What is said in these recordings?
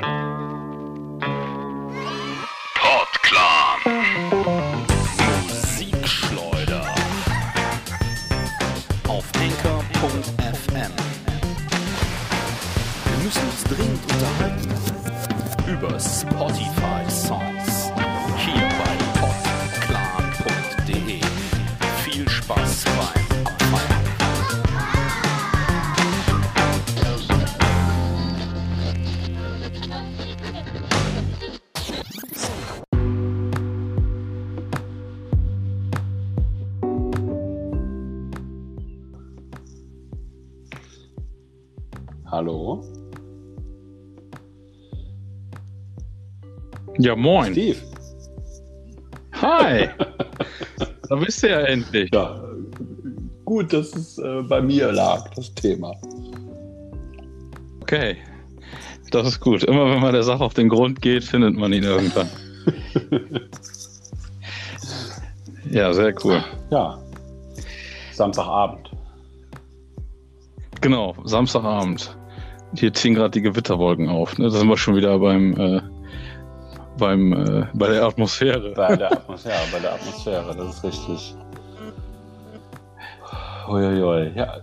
Podclan. Musikschleuder. Auf anchor.fm. Wir müssen uns dringend unterhalten. Über Spotify Ja, moin. Steve. Hi. da bist du ja endlich. Ja, gut, dass es äh, bei mir lag, das Thema. Okay. Das ist gut. Immer wenn man der Sache auf den Grund geht, findet man ihn irgendwann. ja, sehr cool. Ja, Samstagabend. Genau, Samstagabend. Hier ziehen gerade die Gewitterwolken auf. Ne? Da sind wir schon wieder beim, äh, beim, äh, bei der Atmosphäre. Bei der Atmosphäre, bei der Atmosphäre, das ist richtig. Uiuiui. Ja,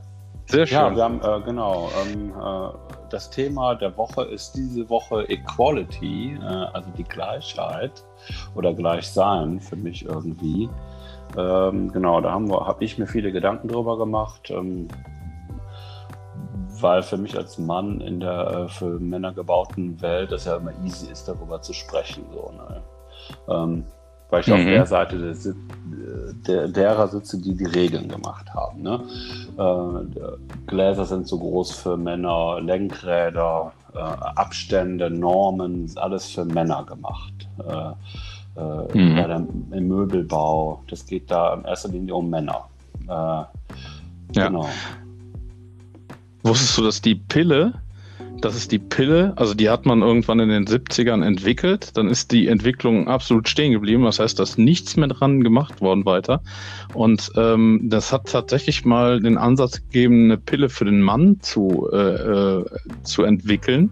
Sehr schön. ja wir haben, äh, genau, ähm, äh, das Thema der Woche ist diese Woche Equality, äh, also die Gleichheit oder Gleichsein für mich irgendwie. Ähm, genau, da haben wir, habe ich mir viele Gedanken drüber gemacht, ähm, weil für mich als Mann in der äh, für Männer gebauten Welt das ja immer easy ist, darüber zu sprechen. So, ne? ähm, weil ich auf Mhm. der Seite der, Sit- der, derer sitze, die die Regeln gemacht haben. Ne? Äh, Gläser sind zu groß für Männer, Lenkräder, äh, Abstände, Normen, alles für Männer gemacht. Äh, äh, Mhm. der, Im Möbelbau, das geht da in erster Linie um Männer. Äh, Ja. Wusstest du, dass die Pille, das ist die Pille, also die hat man irgendwann in den 70ern entwickelt, dann ist die Entwicklung absolut stehen geblieben, das heißt, da ist nichts mehr dran gemacht worden weiter. Und ähm, das hat tatsächlich mal den Ansatz gegeben, eine Pille für den Mann zu, äh, äh, zu entwickeln.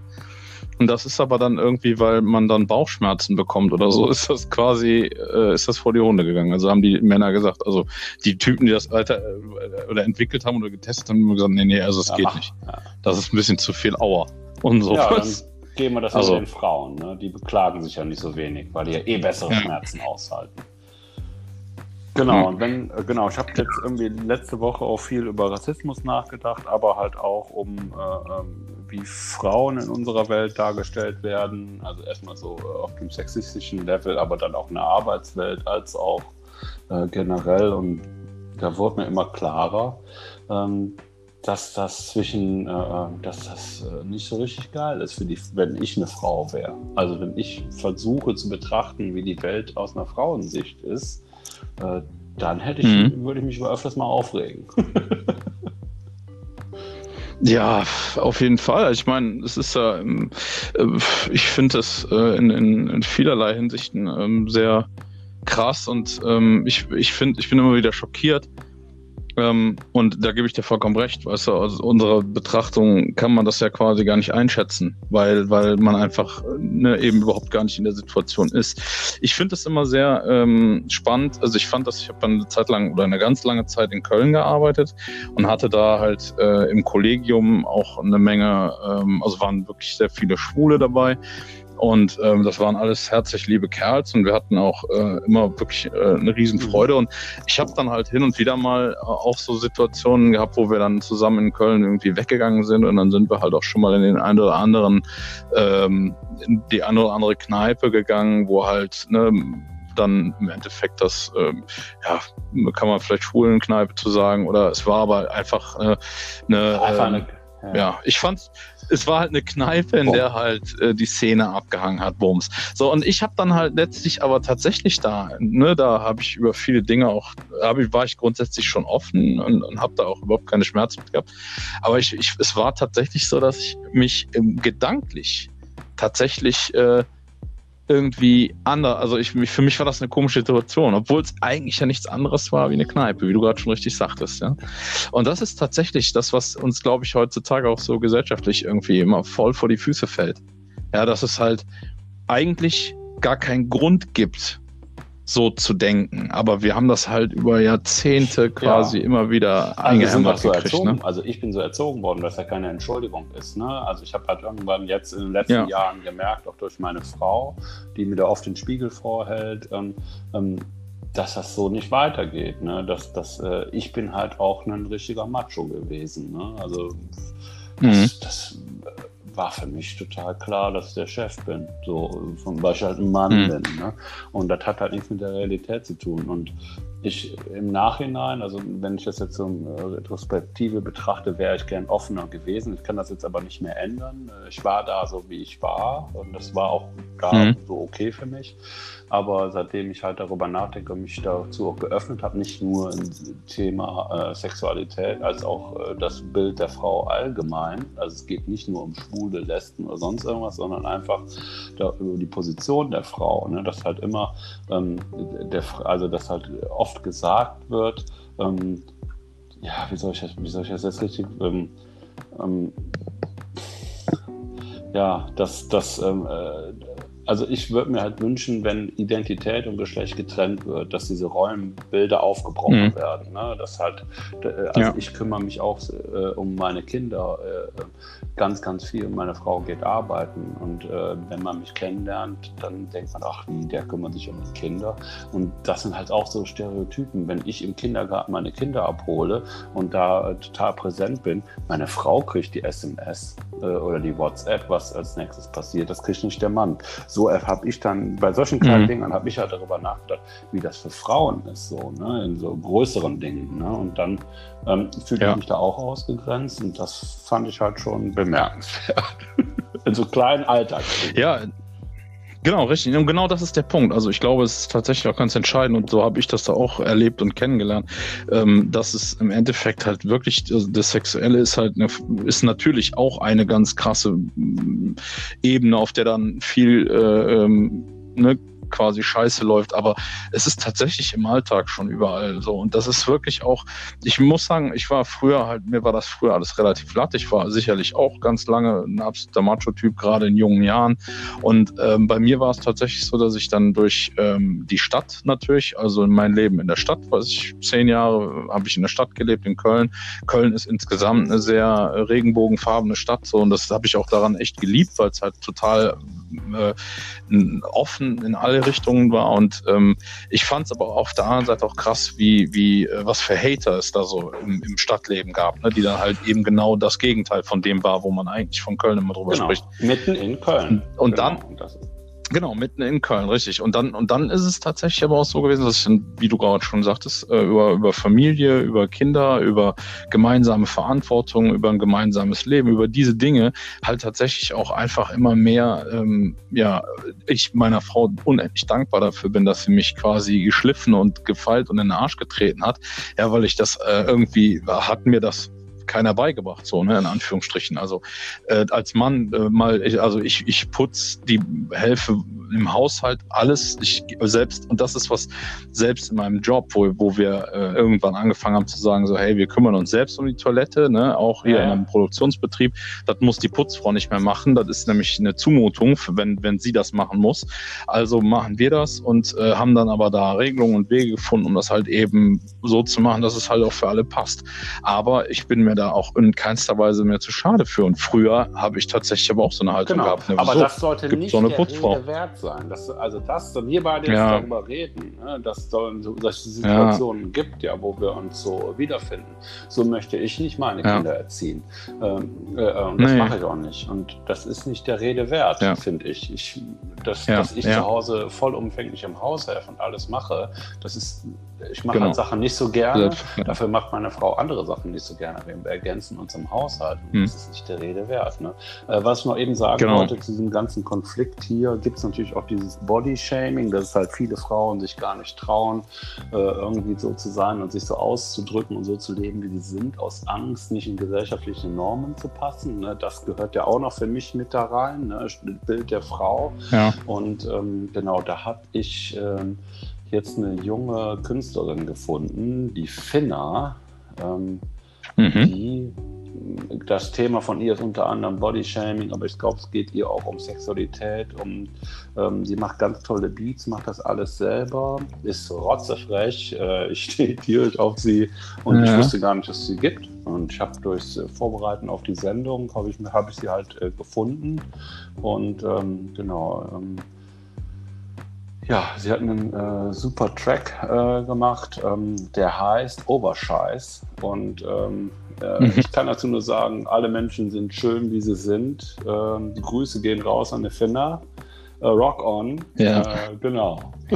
Und das ist aber dann irgendwie, weil man dann Bauchschmerzen bekommt oder so, ist das quasi, äh, ist das vor die Runde gegangen. Also haben die Männer gesagt, also die Typen, die das Alter äh, oder entwickelt haben oder getestet haben, haben gesagt, nee, nee, also es Ja, geht nicht. Ja. Das ist ein bisschen zu viel Auer. Und so. Ja, dann geben wir das Also- also, den Frauen. Ne? Die beklagen sich ja nicht so wenig, weil die ja eh bessere Ja. Schmerzen aushalten. Genau, Ja. und wenn, äh, genau, ich habe jetzt irgendwie letzte Woche auch viel über Rassismus nachgedacht, aber halt auch um, äh, ähm, wie Frauen in unserer Welt dargestellt werden. Also erstmal so äh, auf dem sexistischen Level, aber dann auch in der Arbeitswelt als auch äh, generell. Und da wurde mir immer klarer, ähm, dass das zwischen, äh, dass das äh, nicht so richtig geil ist für die, wenn ich eine Frau wäre. Also wenn ich versuche zu betrachten, wie die Welt aus einer Frauensicht ist, äh, dann hätte ich, Mhm. würde ich mich öfters mal aufregen. Ja, auf jeden Fall. Ich meine, es ist ja, ähm, äh, ich finde es äh, in, in, in vielerlei Hinsichten ähm, sehr krass und ähm, ich, ich finde, ich bin immer wieder schockiert. Ähm, und da gebe ich dir vollkommen recht, weißt du, aus unserer Betrachtung kann man das ja quasi gar nicht einschätzen, weil, weil man einfach ne, eben überhaupt gar nicht in der Situation ist. Ich finde es immer sehr ähm, spannend. Also ich fand das, ich habe eine Zeit lang oder eine ganz lange Zeit in Köln gearbeitet und hatte da halt äh, im Kollegium auch eine Menge, ähm, also waren wirklich sehr viele Schwule dabei. Und ähm, das waren alles herzlich liebe Kerls und wir hatten auch äh, immer wirklich äh, eine Riesenfreude. Und ich habe dann halt hin und wieder mal äh, auch so Situationen gehabt, wo wir dann zusammen in Köln irgendwie weggegangen sind und dann sind wir halt auch schon mal in den einen oder anderen, ähm, in die eine oder andere Kneipe gegangen, wo halt ne, dann im Endeffekt das, ähm, ja, kann man vielleicht Schwulenkneipe zu sagen, oder es war aber einfach äh, eine, Einfach ähm, eine, ja, ich fand, es war halt eine Kneipe, in Bum. der halt äh, die Szene abgehangen hat, Bums. So, und ich habe dann halt letztlich aber tatsächlich da, ne, da habe ich über viele Dinge auch, hab ich, war ich grundsätzlich schon offen und, und habe da auch überhaupt keine Schmerzen gehabt. Aber ich, ich, es war tatsächlich so, dass ich mich ähm, gedanklich tatsächlich äh, irgendwie anders, also ich, für mich war das eine komische Situation, obwohl es eigentlich ja nichts anderes war wie eine Kneipe, wie du gerade schon richtig sagtest, ja. Und das ist tatsächlich das, was uns, glaube ich, heutzutage auch so gesellschaftlich irgendwie immer voll vor die Füße fällt. Ja, dass es halt eigentlich gar keinen Grund gibt, so zu denken. Aber wir haben das halt über Jahrzehnte quasi ja. immer wieder eingehämmert also gekriegt. So ne? Also ich bin so erzogen worden, dass ja keine Entschuldigung ist. Ne? Also ich habe halt irgendwann jetzt in den letzten ja. Jahren gemerkt, auch durch meine Frau, die mir da oft den Spiegel vorhält, ähm, ähm, dass das so nicht weitergeht. Ne? Dass, dass, äh, ich bin halt auch ein richtiger Macho gewesen. Ne? Also das, mhm. das war für mich total klar, dass ich der Chef bin. So, von weil ich halt ein Mann mhm. bin. Ne? Und das hat halt nichts mit der Realität zu tun. Und ich im Nachhinein, also wenn ich das jetzt so in Retrospektive betrachte, wäre ich gern offener gewesen. Ich kann das jetzt aber nicht mehr ändern. Ich war da so, wie ich war. Und das war auch da mhm. so okay für mich. Aber seitdem ich halt darüber nachdenke und mich dazu auch geöffnet habe, nicht nur im Thema äh, Sexualität, als auch äh, das Bild der Frau allgemein. Also es geht nicht nur um Schwule, Lesben oder sonst irgendwas, sondern einfach da, über die Position der Frau. Ne? Dass halt immer, ähm, der, also dass halt oft gesagt wird, ähm, ja, wie soll ich das, wie soll ich das jetzt richtig, ähm, ähm ja, dass, dass ähm, äh, also ich würde mir halt wünschen, wenn Identität und Geschlecht getrennt wird, dass diese Rollenbilder aufgebrochen mhm. werden. Ne? Das halt, äh, also ja. ich kümmere mich auch äh, um meine Kinder äh, ganz, ganz viel. Meine Frau geht arbeiten und äh, wenn man mich kennenlernt, dann denkt man, ach wie, der kümmert sich um die Kinder. Und das sind halt auch so Stereotypen. Wenn ich im Kindergarten meine Kinder abhole und da äh, total präsent bin, meine Frau kriegt die SMS äh, oder die WhatsApp, was als nächstes passiert. Das kriegt nicht der Mann so habe ich dann, bei solchen kleinen mhm. Dingen, habe ich halt darüber nachgedacht, wie das für Frauen ist, so, ne, in so größeren Dingen. Ne? Und dann ähm, fühlte ja. ich mich da auch ausgegrenzt und das fand ich halt schon bemerkenswert. in so kleinen Alltag. Ja, Genau, richtig. Und genau das ist der Punkt. Also ich glaube, es ist tatsächlich auch ganz entscheidend und so habe ich das da auch erlebt und kennengelernt, ähm, dass es im Endeffekt halt wirklich, also das Sexuelle ist halt, eine, ist natürlich auch eine ganz krasse mm, Ebene, auf der dann viel äh, ähm, ne, quasi scheiße läuft, aber es ist tatsächlich im Alltag schon überall so. Und das ist wirklich auch, ich muss sagen, ich war früher halt, mir war das früher alles relativ latt. Ich war sicherlich auch ganz lange ein absoluter Macho-Typ, gerade in jungen Jahren. Und ähm, bei mir war es tatsächlich so, dass ich dann durch ähm, die Stadt natürlich, also in mein Leben in der Stadt, weiß ich, zehn Jahre habe ich in der Stadt gelebt, in Köln. Köln ist insgesamt eine sehr regenbogenfarbene Stadt, so und das habe ich auch daran echt geliebt, weil es halt total äh, offen in alle Richtungen war. Und ähm, ich fand es aber auf der anderen Seite auch krass, wie, wie äh, was für Hater es da so im, im Stadtleben gab, ne? die dann halt eben genau das Gegenteil von dem war, wo man eigentlich von Köln immer drüber genau. spricht. Mitten in Köln. Und genau. dann. Genau, mitten in Köln, richtig. Und dann, und dann ist es tatsächlich aber auch so gewesen, dass ich, wie du gerade schon sagtest, äh, über, über Familie, über Kinder, über gemeinsame Verantwortung, über ein gemeinsames Leben, über diese Dinge halt tatsächlich auch einfach immer mehr, ähm, ja, ich meiner Frau unendlich dankbar dafür bin, dass sie mich quasi geschliffen und gefeilt und in den Arsch getreten hat. Ja, weil ich das äh, irgendwie, hat mir das keiner beigebracht, so, ne, in Anführungsstrichen. Also äh, als Mann äh, mal, ich, also ich, ich putz die helfe im Haushalt alles, ich selbst, und das ist was selbst in meinem Job, wo, wo wir äh, irgendwann angefangen haben zu sagen, so, hey, wir kümmern uns selbst um die Toilette, ne, auch hier ja. in einem Produktionsbetrieb, das muss die Putzfrau nicht mehr machen, das ist nämlich eine Zumutung, wenn, wenn sie das machen muss. Also machen wir das und äh, haben dann aber da Regelungen und Wege gefunden, um das halt eben so zu machen, dass es halt auch für alle passt. Aber ich bin mir da auch in keinster Weise mehr zu schade für. Und früher habe ich tatsächlich aber auch so eine Haltung genau. gehabt. Ne, aber so, das sollte nicht so eine der Putzfrau. Rede wert sein. Das, also das, wir beide jetzt ja. darüber reden, ne, dass es so, solche Situationen ja. gibt, ja, wo wir uns so wiederfinden. So möchte ich nicht meine ja. Kinder erziehen. Ähm, äh, und das nee. mache ich auch nicht. Und das ist nicht der Rede wert, finde ich. ich. dass, dass ich zu Hause vollumfänglich im Haus helfe und alles mache, das ist ich mache genau. halt Sachen nicht so gerne. Dafür macht meine Frau andere Sachen nicht so gerne. Wir ergänzen uns im Haushalt. Und hm. Das ist nicht der Rede wert. Ne? Äh, was ich noch eben sagen genau. wollte zu diesem ganzen Konflikt hier, gibt es natürlich auch dieses Body-Shaming, dass halt viele Frauen sich gar nicht trauen, äh, irgendwie so zu sein und sich so auszudrücken und so zu leben, wie sie sind, aus Angst, nicht in gesellschaftliche Normen zu passen. Ne? Das gehört ja auch noch für mich mit da rein. Ne? Bild der Frau. Ja. Und ähm, genau, da habe ich ähm, jetzt eine junge Künstlerin gefunden, die Finna, ähm, mhm. die das Thema von ihr ist unter anderem Bodyshaming, aber ich glaube, es geht ihr auch um Sexualität. Um, ähm, sie macht ganz tolle Beats, macht das alles selber, ist rotzefrech. Äh, ich stehe tierisch auf sie und ja. ich wusste gar nicht, dass es sie gibt. Und ich habe durchs äh, Vorbereiten auf die Sendung, habe ich, hab ich sie halt äh, gefunden. Und ähm, genau. Ähm, ja, sie hat einen äh, super Track äh, gemacht, ähm, der heißt Oberscheiß. Und ähm, äh, mhm. ich kann dazu nur sagen, alle Menschen sind schön, wie sie sind. Ähm, die Grüße gehen raus an die Finna. Äh, rock on. Ja. Äh, genau.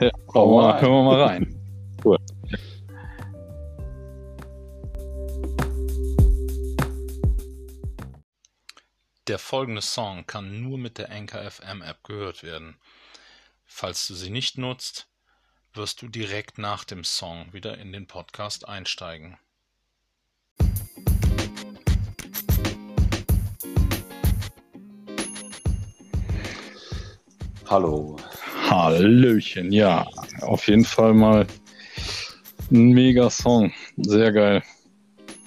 ja, hören wir, mal, wir mal rein. Cool. Der folgende Song kann nur mit der Anchor FM App gehört werden. Falls du sie nicht nutzt, wirst du direkt nach dem Song wieder in den Podcast einsteigen. Hallo. Hallöchen, ja, auf jeden Fall mal ein mega Song. Sehr geil.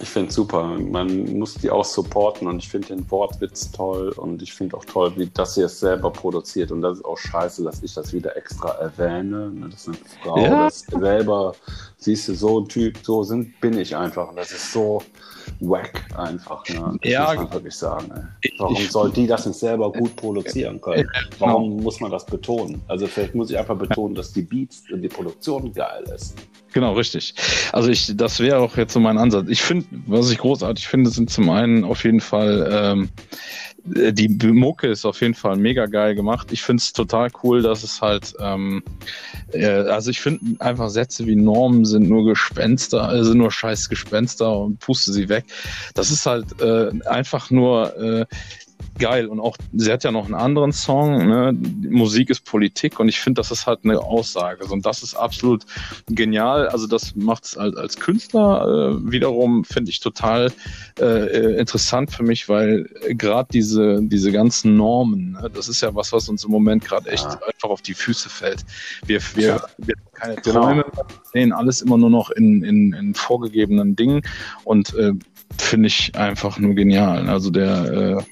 Ich finde es super. Man muss die auch supporten und ich finde den Wortwitz toll und ich finde auch toll, wie dass sie es selber produziert. Und das ist auch scheiße, dass ich das wieder extra erwähne. Ne, dass eine Frau ja. das selber, siehst du, so ein Typ, so sind, bin ich einfach. Und das ist so wack einfach. Ne? Das ja, muss man wirklich sagen. Ey. Warum ich, soll die das nicht selber gut produzieren können? Warum genau. muss man das betonen? Also vielleicht muss ich einfach betonen, dass die Beats und die Produktion geil ist. Genau, richtig. Also ich, das wäre auch jetzt so mein Ansatz. Ich finde, was ich großartig finde, sind zum einen auf jeden Fall ähm, die Mucke ist auf jeden Fall mega geil gemacht. Ich finde es total cool, dass es halt, ähm, äh, also ich finde einfach Sätze wie Normen sind nur Gespenster, äh, sind nur scheiß Gespenster und puste sie weg. Das ist halt äh, einfach nur äh, geil. Und auch, sie hat ja noch einen anderen Song, ne? Musik ist Politik und ich finde, das ist halt eine Aussage. Und das ist absolut genial. Also das macht es halt als Künstler äh, wiederum, finde ich, total äh, äh interessant für mich, weil gerade diese, diese ganzen Normen, ne? das ist ja was, was uns im Moment gerade echt ja. einfach auf die Füße fällt. Wir, wir, ja. wir haben keine genau. Träume, sehen alles immer nur noch in, in, in vorgegebenen Dingen und äh, finde ich einfach nur genial. Also der äh,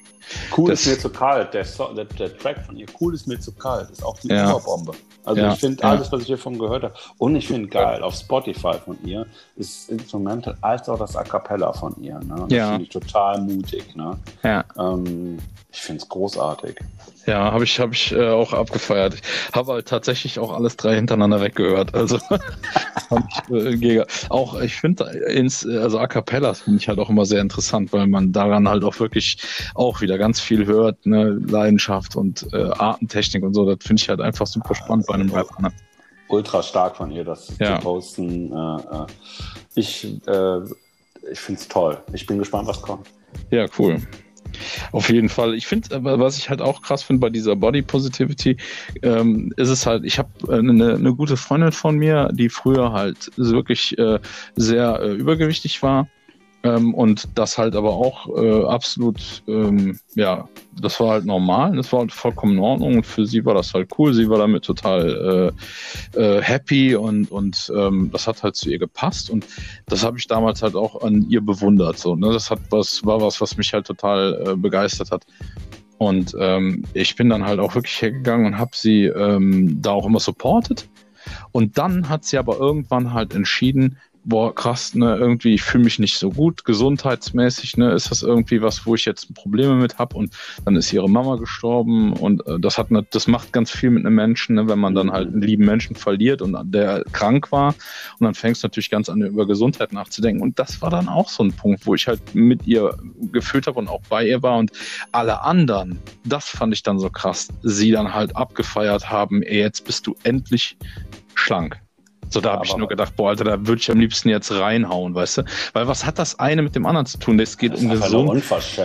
Cool das, ist mir zu kalt. Der, so der, der, Track von ihr, cool ist mir zu kalt, ist auch die ja. Überbombe. Also ja. ich finde ja. alles, was ich hiervon gehört habe. Und ich finde geil, auf Spotify von ihr ist Instrumental als auch das A Cappella von ihr. Ne? Das finde ich total mutig. Ne? Ja. Ähm, ich finde es großartig. Ja, habe ich, hab ich äh, auch abgefeiert. Ich habe halt tatsächlich auch alles drei hintereinander weggehört. Also ich, äh, auch ich finde ins also A cappellas finde ich halt auch immer sehr interessant, weil man daran halt auch wirklich auch wieder ganz viel hört, ne, Leidenschaft und äh, Artentechnik und so. Das finde ich halt einfach super spannend bei einem Rapper. Ne? Ultra stark von ihr, das ja. zu posten. Äh, äh ich äh, ich finde es toll. Ich bin gespannt, was kommt. Ja, cool. Auf jeden Fall. Ich finde, was ich halt auch krass finde bei dieser Body Positivity, ähm, ist es halt, ich habe eine, eine gute Freundin von mir, die früher halt wirklich äh, sehr äh, übergewichtig war ähm, und das halt aber auch äh, absolut, ähm, ja, das war halt normal, das war halt vollkommen in Ordnung und für sie war das halt cool. Sie war damit total äh, äh, happy und, und ähm, das hat halt zu ihr gepasst und das habe ich damals halt auch an ihr bewundert. So, ne? Das hat was, war was, was mich halt total äh, begeistert hat. Und ähm, ich bin dann halt auch wirklich hergegangen und habe sie ähm, da auch immer supportet. Und dann hat sie aber irgendwann halt entschieden, boah, krass, ne, irgendwie, ich fühle mich nicht so gut, gesundheitsmäßig, ne, ist das irgendwie was, wo ich jetzt Probleme mit habe und dann ist ihre Mama gestorben und äh, das hat, ne, das macht ganz viel mit einem Menschen, ne, wenn man dann halt einen lieben Menschen verliert und der krank war und dann fängst du natürlich ganz an, über Gesundheit nachzudenken und das war dann auch so ein Punkt, wo ich halt mit ihr gefühlt habe und auch bei ihr war und alle anderen, das fand ich dann so krass, sie dann halt abgefeiert haben, ey, jetzt bist du endlich schlank. So, da habe ich nur gedacht, boah, Alter, da würde ich am liebsten jetzt reinhauen, weißt du? Weil was hat das eine mit dem anderen zu tun? Das geht das um gesund.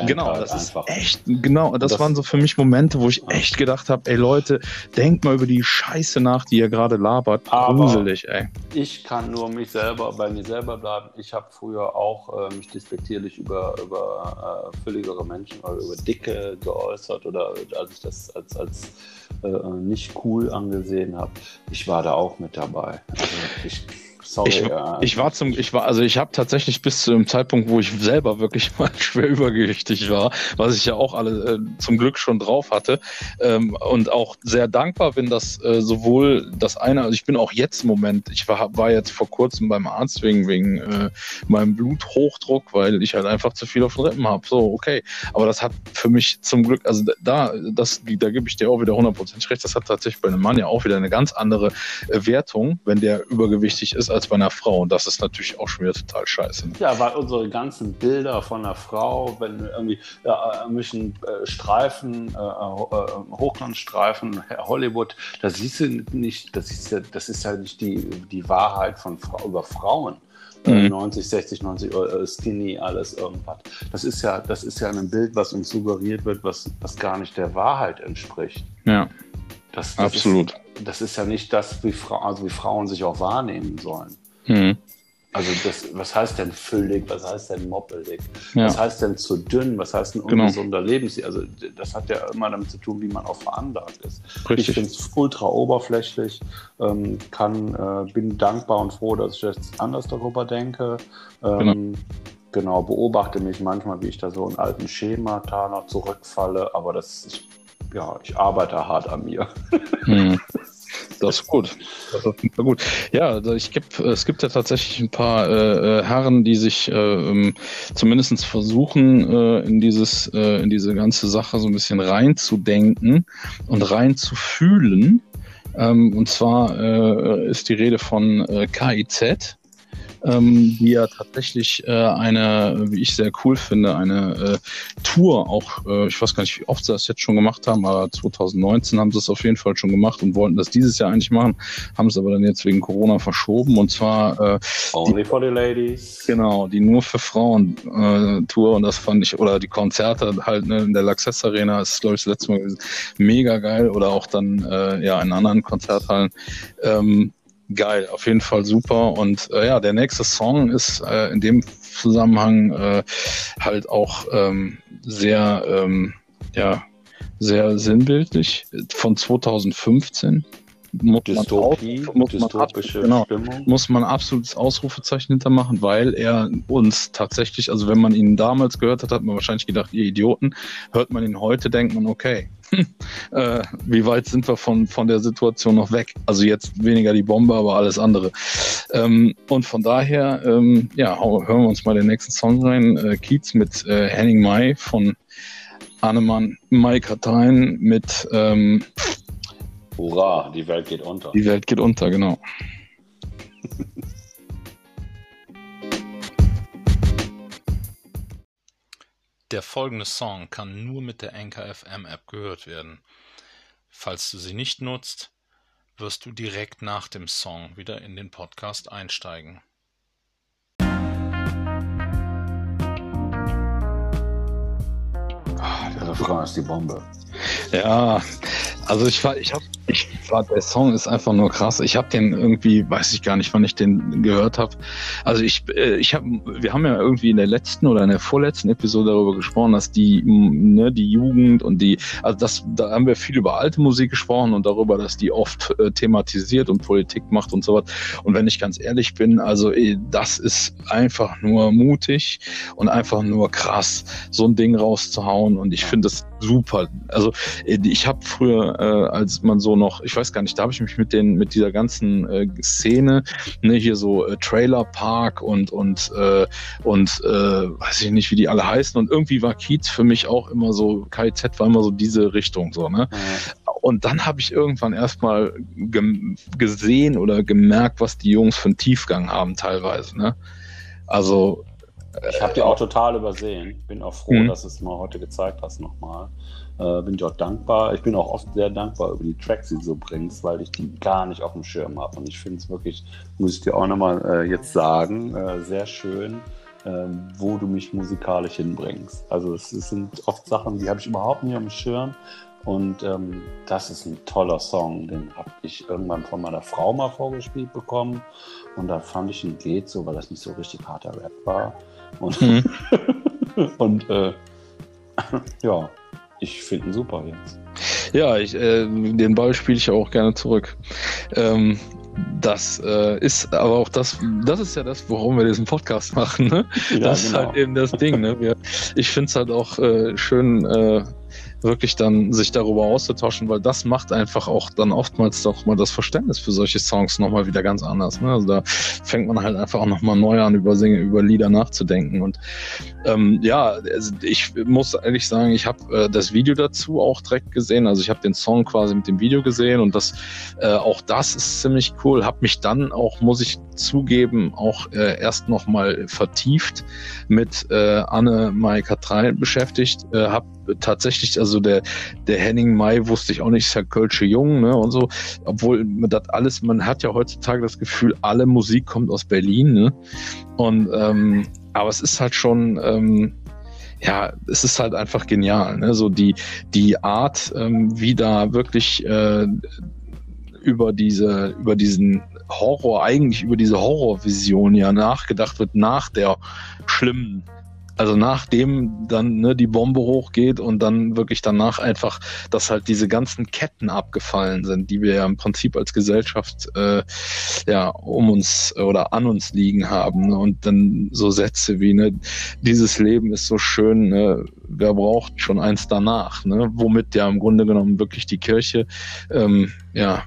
Genau, das ist einfach. echt, genau, das, das, waren so für mich Momente, wo ich echt gedacht habe, ey Leute, denkt mal über die Scheiße nach, die ihr gerade labert. Gruselig, ey. Ich kann nur mich selber, bei mir selber bleiben. Ich habe früher auch äh, mich despektierlich über, über äh, fülligere Menschen oder über Dicke geäußert oder als ich das als, als äh, nicht cool angesehen habe. Ich war da auch mit dabei. Yeah. Sorry, ich, ja. ich war zum, ich war, also ich habe tatsächlich bis zu dem Zeitpunkt, wo ich selber wirklich mal schwer übergewichtig war, was ich ja auch alle äh, zum Glück schon drauf hatte ähm, und auch sehr dankbar bin, dass äh, sowohl das eine, also ich bin auch jetzt im Moment, ich war, war jetzt vor kurzem beim Arzt wegen wegen äh, meinem Bluthochdruck, weil ich halt einfach zu viel auf den Rippen habe. So okay, aber das hat für mich zum Glück, also da, das, da gebe ich dir auch wieder hundertprozentig recht. Das hat tatsächlich bei einem Mann ja auch wieder eine ganz andere äh, Wertung, wenn der übergewichtig ist als bei einer Frau. Und das ist natürlich auch schon wieder total scheiße. Ne? Ja, weil unsere ganzen Bilder von einer Frau, wenn irgendwie ja, müssen äh, Streifen, äh, äh, Hochglanzstreifen, Hollywood, da siehst du nicht, das ist ja, das ist ja nicht die, die Wahrheit von über Frauen. Mhm. 90, 60, 90 uh, Skinny, alles irgendwas. Das ist ja, das ist ja ein Bild, was uns suggeriert wird, was, was gar nicht der Wahrheit entspricht. Ja. Das, das Absolut. Ist, das ist ja nicht das, wie, Fra also wie Frauen sich auch wahrnehmen sollen. Mhm. Also das, was heißt denn füllig, was heißt denn moppelig, ja. was heißt denn zu dünn, was heißt ein genau. ungesunder genau. Lebensstil? Also das hat ja immer damit zu tun, wie man auch veranlagt ist. Richtig. Ich finde es ultra oberflächlich, ähm, kann, äh, bin dankbar und froh, dass ich jetzt anders darüber denke. Ähm, genau. genau. beobachte mich manchmal, wie ich da so in alten Schemata noch zurückfalle, aber das, ich, ja, ich arbeite hart an mir. Hm. Das ist gut. Das ist gut. Ja, also ich gibt, es gibt ja tatsächlich ein paar äh, äh Herren, die sich äh, ähm, zumindest versuchen, äh, in dieses, äh, in diese ganze Sache so ein bisschen reinzudenken und reinzufühlen. Ähm, und zwar äh, ist die Rede von äh, KIZ ähm, die ja tatsächlich äh, eine, wie ich sehr cool finde, eine äh, Tour auch, äh, ich weiß gar nicht, wie oft sie das jetzt schon gemacht haben, aber 2019 haben sie es auf jeden Fall schon gemacht und wollten das dieses Jahr eigentlich machen, haben es aber dann jetzt wegen Corona verschoben und zwar äh, Only die, for the Ladies. Genau, die nur für Frauen äh, Tour und das fand ich, oder die Konzerte halt ne, in der Laxess Arena, ist glaube ich das letzte Mal gewesen, mega geil oder auch dann äh, ja in anderen Konzerthallen. Ähm, geil, auf jeden Fall super. Und äh, ja, der nächste Song ist äh, in dem Zusammenhang äh, halt auch ähm, sehr, ähm, ja, sehr sinnbildlich von 2015 muss Dystopie, man, muss, man genau, muss man absolutes Ausrufezeichen hintermachen, weil er uns tatsächlich, also wenn man ihn damals gehört hat, hat man wahrscheinlich gedacht, ihr Idioten. Hört man ihn heute, denkt man, okay, äh, wie weit sind wir von, von der Situation noch weg? Also jetzt weniger die Bombe, aber alles andere. Ähm, und von daher, ähm, ja, hören wir uns mal den nächsten Song rein. Äh, Kiez mit äh, Henning Mai von Annemann Mai Katein mit ähm, Hurra, die Welt geht unter. Die Welt geht unter, genau. Der folgende Song kann nur mit der Anchor FM App gehört werden. Falls du sie nicht nutzt, wirst du direkt nach dem Song wieder in den Podcast einsteigen. Ah, der Refrain ist die Bombe. Ja, also ich war, ich habe, ich war, der Song ist einfach nur krass. Ich habe den irgendwie, weiß ich gar nicht, wann ich den gehört habe. Also ich, äh, ich habe, wir haben ja irgendwie in der letzten oder in der vorletzten Episode darüber gesprochen, dass die, ne, die Jugend und die, also das, da haben wir viel über alte Musik gesprochen und darüber, dass die oft äh, thematisiert und Politik macht und so was. Und wenn ich ganz ehrlich bin, also äh, das ist einfach nur mutig und einfach nur krass, so ein Ding rauszuhauen. Und ich finde das super. Also äh, ich habe früher, äh, als man so noch, ich weiß gar nicht, da habe ich mich mit den, mit dieser ganzen äh, Szene, ne, hier so äh, Trailer Park und und äh, und äh, weiß ich nicht, wie die alle heißen. Und irgendwie war Kiez für mich auch immer so, KIZ war immer so diese Richtung so, ne? Und dann habe ich irgendwann erstmal ge gesehen oder gemerkt, was die Jungs für einen Tiefgang haben teilweise, ne? Also ich habe die auch total übersehen. Bin auch froh, mhm. dass du es mal heute gezeigt hast nochmal. Äh, bin ich auch dankbar. Ich bin auch oft sehr dankbar über die Tracks, die du so bringst, weil ich die gar nicht auf dem Schirm habe. Und ich finde es wirklich, muss ich dir auch nochmal äh, jetzt sagen, äh, sehr schön, äh, wo du mich musikalisch hinbringst. Also es, es sind oft Sachen, die habe ich überhaupt nicht auf dem Schirm. Und ähm, das ist ein toller Song. Den habe ich irgendwann von meiner Frau mal vorgespielt bekommen. Und da fand ich ihn geht so, weil das nicht so richtig harter Rap war. Und, mhm. und äh, ja, ich finde ihn super jetzt. Ja, ich, äh, den Ball spiele ich auch gerne zurück. Ähm, das äh, ist aber auch das, das ist ja das, worum wir diesen Podcast machen. Ne? Ja, das genau. ist halt eben das Ding. Ne? Wir, ich finde es halt auch äh, schön, äh, wirklich dann sich darüber auszutauschen, weil das macht einfach auch dann oftmals doch mal das Verständnis für solche Songs nochmal wieder ganz anders. Ne? Also da fängt man halt einfach auch nochmal neu an, über Singe, über Lieder nachzudenken. Und ähm, ja, also ich muss ehrlich sagen, ich habe äh, das Video dazu auch direkt gesehen. Also ich habe den Song quasi mit dem Video gesehen und das äh, auch das ist ziemlich cool. Hab mich dann auch, muss ich zugeben, auch äh, erst nochmal vertieft mit äh, Anne Mai Katrein beschäftigt. Äh, hab tatsächlich, also der, der Henning Mai wusste ich auch nicht, ist ja Kölsche Jung, ne, und so. Obwohl das alles, man hat ja heutzutage das Gefühl, alle Musik kommt aus Berlin, ne? Und, ähm, aber es ist halt schon, ähm, ja, es ist halt einfach genial, ne? So die, die Art, ähm, wie da wirklich äh, über diese, über diesen Horror, eigentlich über diese Horrorvision ja nachgedacht wird nach der schlimmen also nachdem dann ne, die Bombe hochgeht und dann wirklich danach einfach, dass halt diese ganzen Ketten abgefallen sind, die wir ja im Prinzip als Gesellschaft äh, ja um uns oder an uns liegen haben. Ne? Und dann so Sätze wie, ne, dieses Leben ist so schön, ne, wer braucht schon eins danach, ne? Womit ja im Grunde genommen wirklich die Kirche ähm, ja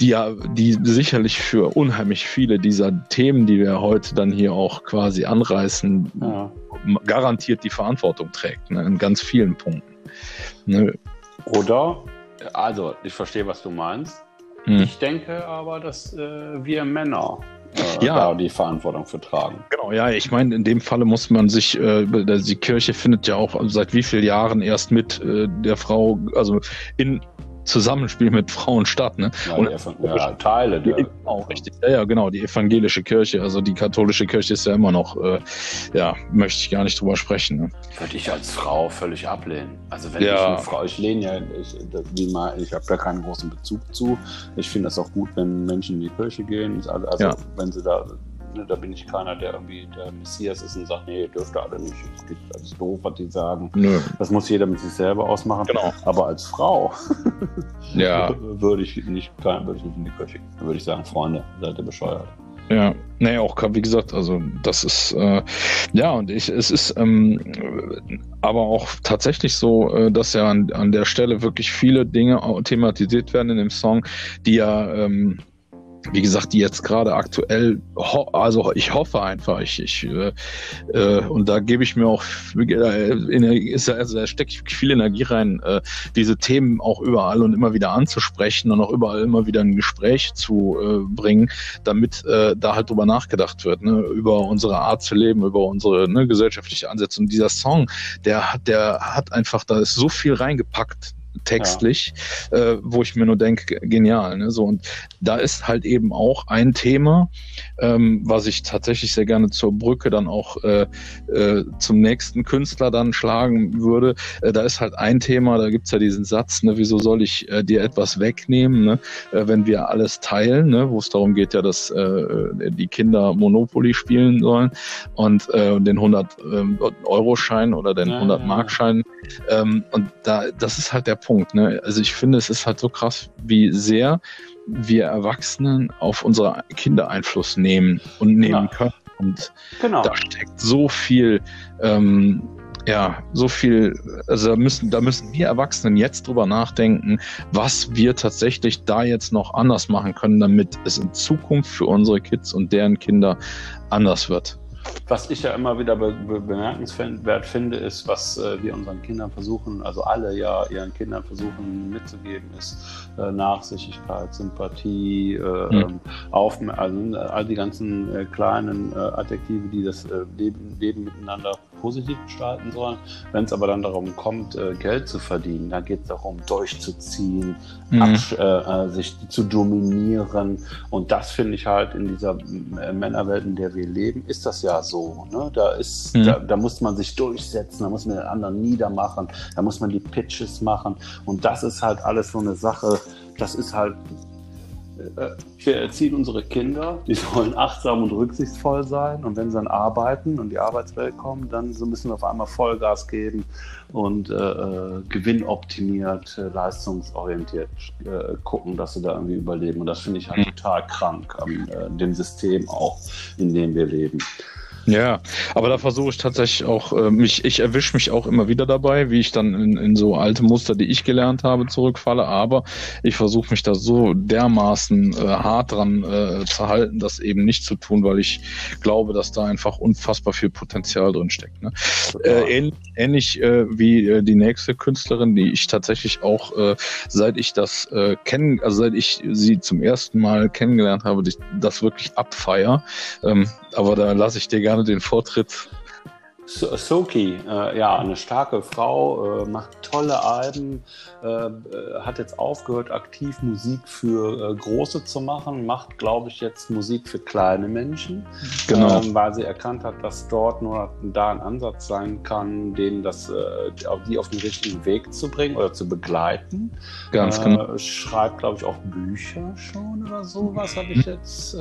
die ja, die sicherlich für unheimlich viele dieser Themen, die wir heute dann hier auch quasi anreißen, ja. garantiert die Verantwortung trägt, ne, in ganz vielen Punkten. Ne. Oder, also ich verstehe, was du meinst. Hm. Ich denke aber, dass äh, wir Männer äh, ja. da die Verantwortung für tragen. Genau, ja, ich meine, in dem Falle muss man sich, äh, die Kirche findet ja auch seit wie vielen Jahren erst mit äh, der Frau, also in Zusammenspiel mit Frauen statt. Ne? Ja, und ja, Teile der. Auch richtig. Ja, ja, genau. Die evangelische Kirche, also die katholische Kirche ist ja immer noch, äh, ja, möchte ich gar nicht drüber sprechen. Ne? Würde ich als Frau völlig ablehnen. Also wenn ja. ich eine Frau, ich lehne ja, ich, ich habe da keinen großen Bezug zu. Ich finde das auch gut, wenn Menschen in die Kirche gehen. Also, ja. wenn sie da Ne, da bin ich keiner, der irgendwie der Messias ist und sagt, nee, dürft ihr alle nicht. Es gibt alles doof, was die sagen. Nö. Das muss jeder mit sich selber ausmachen. Genau. Aber als Frau ja. würde ich nicht würde ich nicht in die Kirche gehen. Dann würde ich sagen, Freunde, seid ihr bescheuert. Ja, nee, auch wie gesagt, also das ist äh, ja und ich, es ist ähm, aber auch tatsächlich so, äh, dass ja an, an der Stelle wirklich viele Dinge thematisiert werden in dem Song, die ja ähm, wie gesagt, die jetzt gerade aktuell, also ich hoffe einfach, ich, ich äh, äh, und da gebe ich mir auch, äh, also da stecke ich viel Energie rein, äh, diese Themen auch überall und immer wieder anzusprechen und auch überall immer wieder ein Gespräch zu äh, bringen, damit äh, da halt drüber nachgedacht wird, ne, über unsere Art zu leben, über unsere ne, gesellschaftliche Ansätze. Und dieser Song, der hat, der hat einfach, da ist so viel reingepackt textlich, ja. äh, wo ich mir nur denke, genial. Ne? So, und da ist halt eben auch ein Thema, ähm, was ich tatsächlich sehr gerne zur Brücke dann auch äh, äh, zum nächsten Künstler dann schlagen würde. Äh, da ist halt ein Thema, da gibt's ja diesen Satz, ne, wieso soll ich äh, dir etwas wegnehmen, ne, äh, wenn wir alles teilen, ne, wo es darum geht ja, dass äh, die Kinder Monopoly spielen sollen und äh, den 100 äh, Euro Schein oder den ja, 100 Mark Schein. Ähm, und da, das ist halt der Punkt. Ne? Also ich finde, es ist halt so krass, wie sehr wir Erwachsenen auf unsere Kinder Einfluss nehmen und nehmen genau. können. Und genau. da steckt so viel, ähm, ja, so viel, also da müssen, da müssen wir Erwachsenen jetzt drüber nachdenken, was wir tatsächlich da jetzt noch anders machen können, damit es in Zukunft für unsere Kids und deren Kinder anders wird. Was ich ja immer wieder be be bemerkenswert finde, ist, was äh, wir unseren Kindern versuchen, also alle ja ihren Kindern versuchen mitzugeben, ist äh, Nachsichtigkeit, Sympathie, äh, mhm. auf, also all die ganzen äh, kleinen äh, Adjektive, die das äh, Leben, Leben miteinander positiv gestalten sollen. Wenn es aber dann darum kommt, äh, Geld zu verdienen, dann geht es darum, durchzuziehen, mhm. äh, äh, sich zu dominieren. Und das finde ich halt in dieser äh, Männerwelt, in der wir leben, ist das ja so. Ne? Da, ist, mhm. da, da, muss man sich durchsetzen, da muss man den anderen niedermachen, da muss man die Pitches machen. Und das ist halt alles so eine Sache, das ist halt wir erziehen unsere Kinder, die sollen achtsam und rücksichtsvoll sein. Und wenn sie dann arbeiten und die Arbeitswelt kommen, dann so müssen wir auf einmal Vollgas geben und äh, äh, gewinnoptimiert, äh, leistungsorientiert äh, gucken, dass sie da irgendwie überleben. Und das finde ich halt mhm. total krank an äh, dem System auch, in dem wir leben. Ja, aber da versuche ich tatsächlich auch, äh, mich, ich erwische mich auch immer wieder dabei, wie ich dann in, in so alte Muster, die ich gelernt habe, zurückfalle. Aber ich versuche mich da so dermaßen äh, hart dran äh, zu halten, das eben nicht zu tun, weil ich glaube, dass da einfach unfassbar viel Potenzial drin steckt. Ne? Äh, ähnlich äh, wie äh, die nächste Künstlerin, die ich tatsächlich auch, äh, seit ich das äh, kennen, also seit ich sie zum ersten Mal kennengelernt habe, das wirklich abfeier. Ähm, aber da lasse ich dir gerne den Vortritt. Soki, äh, ja, eine starke Frau, äh, macht tolle Alben, äh, äh hat jetzt aufgehört, aktiv Musik für äh, Große zu machen, macht, glaube ich, jetzt Musik für kleine Menschen, genau. Ähm, weil sie erkannt hat, dass dort nur da ein Ansatz sein kann, denen das, äh, die auf den richtigen Weg zu bringen oder zu begleiten. Ganz genau. Schreibt, glaube ich, auch Bücher schon oder sowas, habe ich jetzt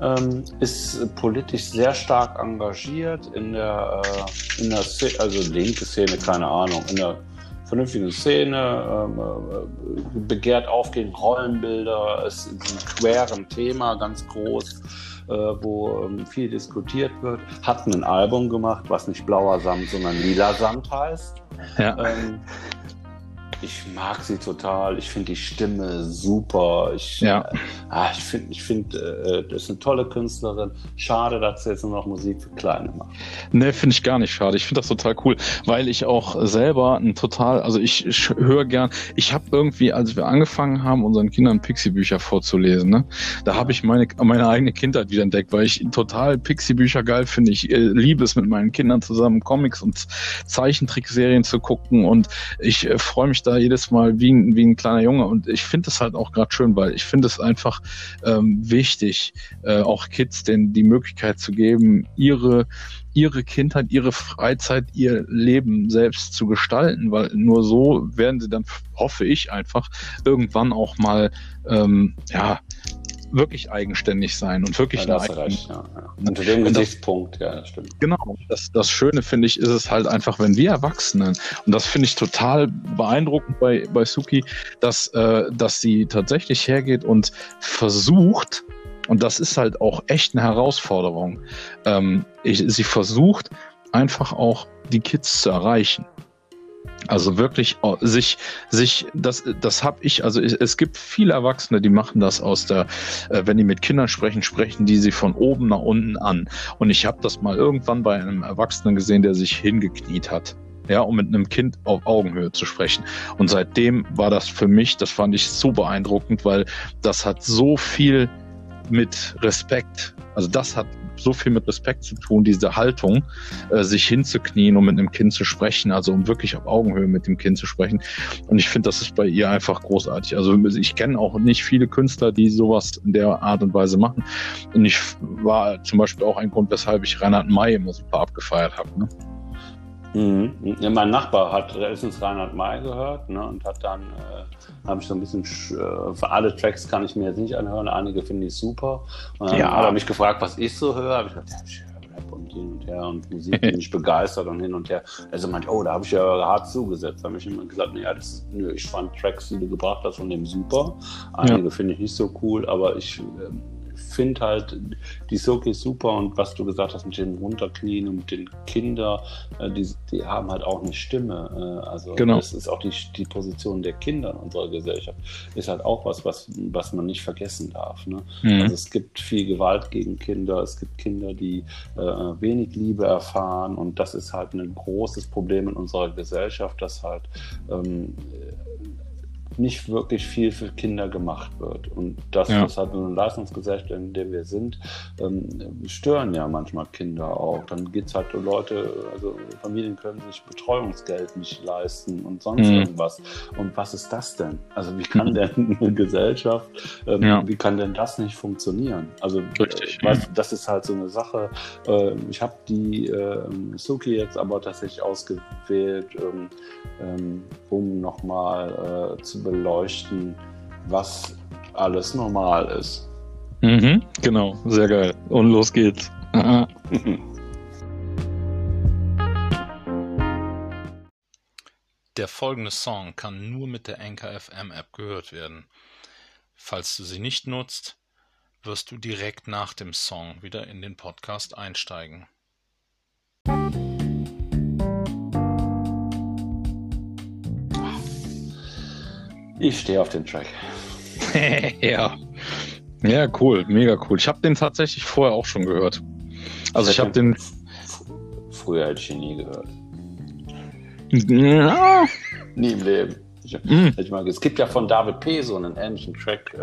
ähm, ist politisch sehr stark engagiert in der, äh, in der Szene, also linke Szene, keine Ahnung, in der vernünftigen Szene, ähm, äh, begehrt auf gegen Rollenbilder, ist ein queren Thema, ganz groß, äh, wo ähm, viel diskutiert wird, hat ein Album gemacht, was nicht blauer Samt, sondern lila Samt heißt. Ja. Ähm, ich mag sie total. Ich finde die Stimme super. Ich, ja. äh, ah, ich finde, ich find, äh, das ist eine tolle Künstlerin. Schade, dass sie jetzt nur noch Musik für Kleine macht. Ne, finde ich gar nicht schade. Ich finde das total cool, weil ich auch selber ein total, also ich, ich höre gern, ich habe irgendwie, als wir angefangen haben, unseren Kindern Pixie-Bücher vorzulesen, ne, da habe ich meine, meine eigene Kindheit wieder entdeckt, weil ich total Pixie-Bücher geil finde. Ich äh, liebe es mit meinen Kindern zusammen Comics und Zeichentrickserien zu gucken und ich äh, freue mich da jedes Mal wie ein, wie ein kleiner Junge. Und ich finde es halt auch gerade schön, weil ich finde es einfach ähm, wichtig, äh, auch Kids denn die Möglichkeit zu geben, ihre ihre Kindheit, ihre Freizeit, ihr Leben selbst zu gestalten, weil nur so werden sie dann, hoffe ich einfach, irgendwann auch mal ähm, ja wirklich eigenständig sein und wirklich ja, das recht, ja, ja. Unter dem Gesichtspunkt, ja, das stimmt. Genau. Das, das Schöne finde ich, ist es halt einfach, wenn wir Erwachsenen, und das finde ich total beeindruckend bei, bei Suki, dass, äh, dass sie tatsächlich hergeht und versucht, und das ist halt auch echt eine Herausforderung, ähm, ich, sie versucht einfach auch die Kids zu erreichen. Also wirklich äh, sich, sich, das, das habe ich, also es gibt viele Erwachsene, die machen das aus der, äh, wenn die mit Kindern sprechen, sprechen die sie von oben nach unten an. Und ich habe das mal irgendwann bei einem Erwachsenen gesehen, der sich hingekniet hat. Ja, um mit einem Kind auf Augenhöhe zu sprechen. Und seitdem war das für mich, das fand ich so beeindruckend, weil das hat so viel mit Respekt, also das hat so viel mit Respekt zu tun, diese Haltung, äh, sich hinzuknien, um mit einem Kind zu sprechen, also um wirklich auf Augenhöhe mit dem Kind zu sprechen. Und ich finde, das ist bei ihr einfach großartig. Also ich kenne auch nicht viele Künstler, die sowas in der Art und Weise machen. Und ich war zum Beispiel auch ein Grund, weshalb ich Reinhard May immer super abgefeiert habe. Ne? Mhm. Ja, mein Nachbar hat letztens Reinhard May gehört ne, und hat dann, äh, habe ich so ein bisschen, äh, für alle Tracks kann ich mir jetzt nicht anhören, einige finde ich super. Und dann ja. hat er mich gefragt, was ich so höre. Habe ich gesagt, ja, ich höre Rap und hin und her und Musik bin ich begeistert und hin und her. Also meinte, oh, da habe ich ja hart zugesetzt. Da habe ich immer gesagt, ja, das ist, nö, ich fand Tracks, die du gebracht hast, von dem super. Einige ja. finde ich nicht so cool, aber ich. Ähm, finde halt die Soki super und was du gesagt hast mit dem Runterknien und mit den Kindern, äh, die, die haben halt auch eine Stimme. Äh, also genau. das ist auch die, die Position der Kinder in unserer Gesellschaft. Ist halt auch was, was, was man nicht vergessen darf. Ne? Mhm. Also es gibt viel Gewalt gegen Kinder, es gibt Kinder, die äh, wenig Liebe erfahren und das ist halt ein großes Problem in unserer Gesellschaft, dass halt ähm, nicht wirklich viel für Kinder gemacht wird. Und das, ja. das hat eine Leistungsgesellschaft, in der wir sind, ähm, stören ja manchmal Kinder auch. Dann geht es halt um Leute, also Familien können sich Betreuungsgeld nicht leisten und sonst mhm. irgendwas. Und was ist das denn? Also wie kann denn eine Gesellschaft, ähm, ja. wie kann denn das nicht funktionieren? Also Richtig, äh, was, das ist halt so eine Sache. Äh, ich habe die äh, Suki jetzt aber tatsächlich ausgewählt, ähm, um nochmal äh, zu beleuchten, was alles normal ist. Mhm, genau, sehr geil. Und los geht's. Der folgende Song kann nur mit der Anchor FM App gehört werden. Falls du sie nicht nutzt, wirst du direkt nach dem Song wieder in den Podcast einsteigen. Ich stehe auf den Track. ja. Ja, cool, mega cool. Ich habe den tatsächlich vorher auch schon gehört. Also ich habe den. Früher hätte ich ihn nie gehört. Ja. Nie im Leben. Ich, Mm. ich mag, es gibt ja von David P. so einen ähnlichen Track, äh,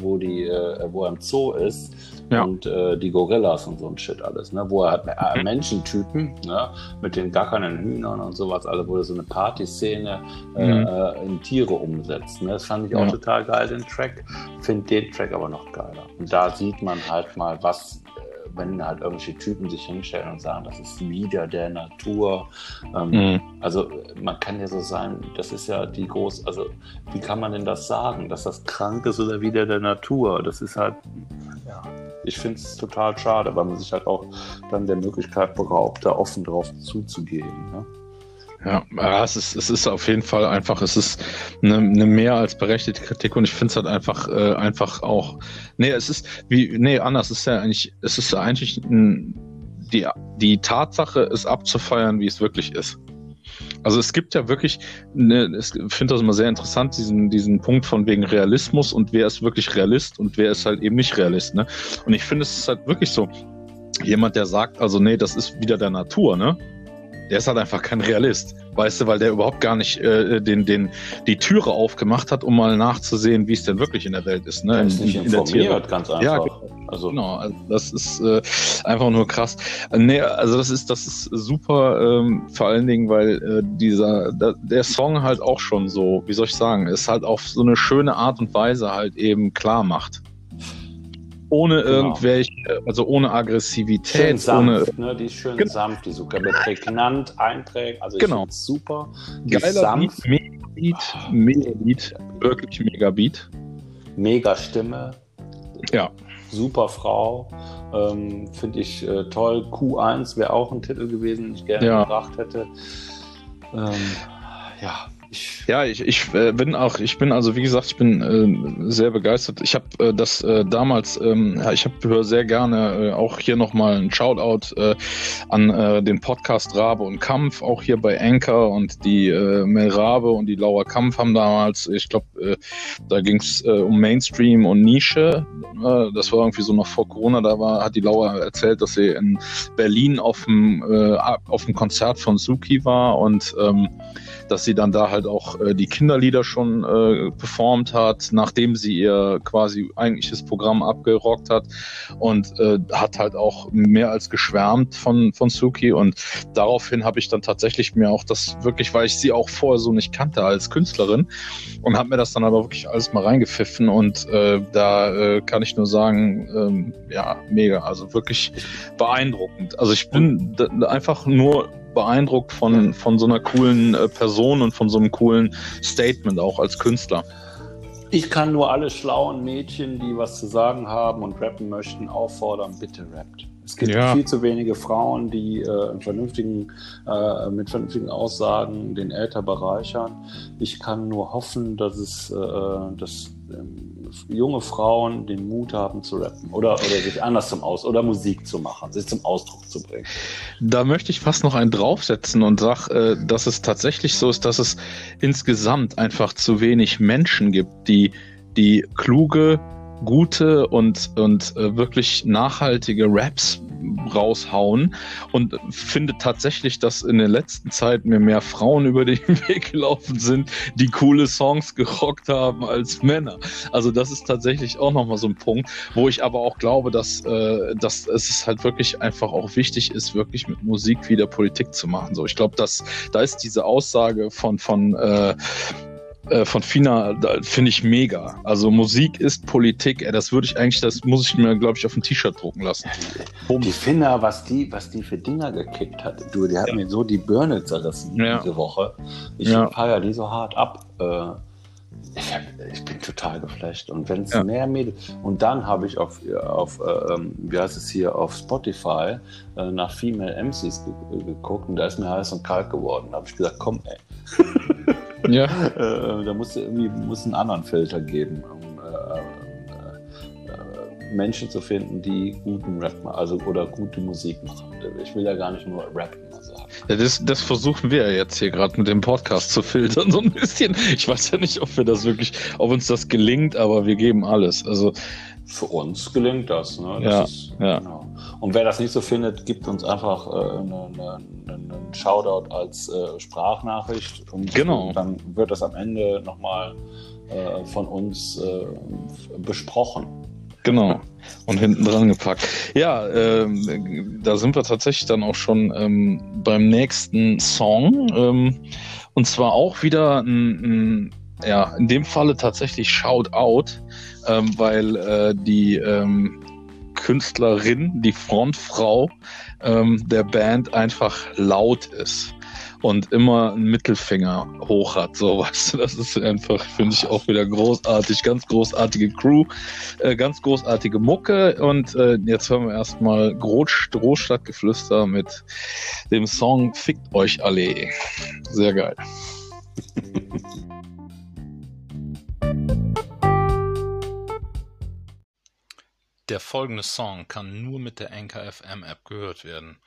wo, die, äh, wo er im Zoo ist Ja. und äh, die Gorillas und so ein Shit alles, ne? wo er halt äh, Menschentypen ne? mit den gackernden Hühnern und sowas, also wo er so eine Partyszene äh, Mhm. äh, in Tiere umsetzt. Ne? Das fand ich auch Ja. total geil, den Track. Finde den Track aber noch geiler. Und da sieht man halt mal, was, äh, wenn halt irgendwelche Typen sich hinstellen und sagen, das ist wieder der Natur. Ähm, Mhm. also man kann ja so sein, das ist ja die groß, also wie kann man denn das sagen, dass das krank ist oder wieder der Natur? Das ist halt, ja, ich finde es total schade, weil man sich halt auch dann der Möglichkeit beraubt, da offen drauf zuzugehen. Ne? Ja, ja es, ist, es ist auf jeden Fall einfach, es ist eine, eine mehr als berechtigte Kritik und ich finde es halt einfach, äh, einfach auch. Nee, es ist wie, nee, anders, es ist ja eigentlich, es ist ja eigentlich ein, die, die Tatsache, es abzufeiern, wie es wirklich ist. Also es gibt ja wirklich, ne, ich finde das immer sehr interessant, diesen, diesen Punkt von wegen Realismus und wer ist wirklich Realist und wer ist halt eben nicht Realist. Ne? Und ich finde, es ist halt wirklich so, jemand, der sagt, also nee, das ist wieder der Natur, ne? Der ist halt einfach kein Realist, weißt du, weil der überhaupt gar nicht äh, den, den, die Türe aufgemacht hat, um mal nachzusehen, wie es denn wirklich in der Welt ist. Ne? Er ist nicht in, in der informiert, ganz einfach. Ja, also, Genau, also das ist äh, einfach nur krass. Nee, also das ist, das ist super, ähm, vor allen Dingen, weil äh, dieser, da, der Song halt auch schon so, wie soll ich sagen, ist halt auf so eine schöne Art und Weise halt eben klar macht. Ohne Genau. irgendwelche, also ohne schön Aggressivität, ohne sanft, ne? die ist schön Genau. sanft, die sogar prägnant einträgt. Also Genau. super. Die geiler sanft, Beat, mega Beat, mega Beat, wirklich mega Beat. mega Stimme. Ja. Super Frau. Ähm, Finde ich äh, toll. Q1 wäre auch ein Titel gewesen, den ich gerne Ja. gebracht hätte. Ähm, ja, ich. Ja, ich, ich äh, bin auch, ich bin also wie gesagt, ich bin äh, sehr begeistert. Ich habe äh, das äh, damals, ähm, ja, ich habe sehr gerne äh, auch hier nochmal ein Shoutout äh, an äh, den Podcast Rabe und Kampf, auch hier bei Anchor und die äh, Mel Rabe und die Laura Kampf haben damals, ich glaube, äh, da ging's äh, um Mainstream und Nische. Äh, das war irgendwie so noch vor Corona, da war, hat die Laura erzählt, dass sie in Berlin auf dem äh, auf Konzert von Suki war und ähm, dass sie dann da halt auch äh, die Kinderlieder schon äh, performt hat, nachdem sie ihr quasi eigentliches Programm abgerockt hat und äh, hat halt auch mehr als geschwärmt von, von Suki und daraufhin habe ich dann tatsächlich mir auch das wirklich, weil ich sie auch vorher so nicht kannte als Künstlerin und habe mir das dann aber wirklich alles mal reingepfiffen und äh, da äh, kann ich nur sagen, ähm, ja, mega, also wirklich beeindruckend. Also ich bin einfach nur beeindruckt von, von so einer coolen äh, Person und von so einem coolen Statement auch als Künstler. Ich kann nur alle schlauen Mädchen, die was zu sagen haben und rappen möchten, auffordern, bitte rappt. Es gibt Ja. viel zu wenige Frauen, die äh, vernünftigen, äh, mit vernünftigen Aussagen den Äther bereichern. Ich kann nur hoffen, dass es, äh, dass ähm, junge Frauen den Mut haben zu rappen oder, oder sich anders zum Aus oder Musik zu machen, sich zum Ausdruck zu bringen. Da möchte ich fast noch einen draufsetzen und sag, äh, dass es tatsächlich so ist, dass es insgesamt einfach zu wenig Menschen gibt, die die kluge, gute und, und äh, wirklich nachhaltige Raps raushauen und finde tatsächlich, dass in der letzten Zeit mir mehr Frauen über den Weg gelaufen sind, die coole Songs gerockt haben als Männer. Also das ist tatsächlich auch nochmal so ein Punkt, wo ich aber auch glaube, dass, äh, dass es halt wirklich einfach auch wichtig ist, wirklich mit Musik wieder Politik zu machen. So, ich glaube, dass da ist diese Aussage von von äh, äh, von Fina, finde ich mega. Also Musik ist Politik, ey, das würde ich eigentlich, das muss ich mir, glaube ich, auf ein T-Shirt drucken lassen. Die Finna, was die, was die für Dinger gekickt hat, du, die hat Ja. mir so die Birne zerrissen Ja. diese Woche. Ich Ja. feier die so hart ab. Äh, Ich, hab, ich, bin total geflasht. Und wenn es ja. mehr Mädels. Und dann habe ich auf, auf ähm, wie heißt es hier, auf Spotify äh, nach Female MCs ge geguckt und da ist mir heiß und kalt geworden. Da habe ich gesagt, komm, ey. ja. äh, da musst du irgendwie muss einen anderen Filter geben. Um, äh, äh, äh, Menschen zu finden, die guten Rap machen, also oder gute Musik machen. Ich will ja gar nicht nur rappen. Ja, das, das versuchen wir ja jetzt hier gerade mit dem Podcast zu filtern, so ein bisschen. Ich weiß ja nicht, ob wir das wirklich, ob uns das gelingt, aber wir geben alles. Also für uns gelingt das. Ne? das ja, ist, ja. Genau. Und wer das nicht so findet, gibt uns einfach äh, einen eine, Shoutout als äh, Sprachnachricht und genau. dann wird das am Ende nochmal äh, von uns äh, besprochen. Genau. Und hinten dran gepackt. Ja, ähm, da sind wir tatsächlich dann auch schon ähm, beim nächsten Song. Ähm, und zwar auch wieder ein, ein, ja, in dem Falle tatsächlich Shout Out, ähm, weil äh, die ähm, Künstlerin, die Frontfrau ähm, der Band einfach laut ist und immer einen Mittelfinger hoch hat. So, weißt du, das ist einfach, finde ich auch wieder großartig. Ganz großartige Crew, äh, ganz großartige Mucke. Und äh, jetzt hören wir erstmal Großstadtgeflüster mit dem Song Fickt euch alle. Sehr geil. Der folgende Song kann nur mit der Anchor FM App gehört werden.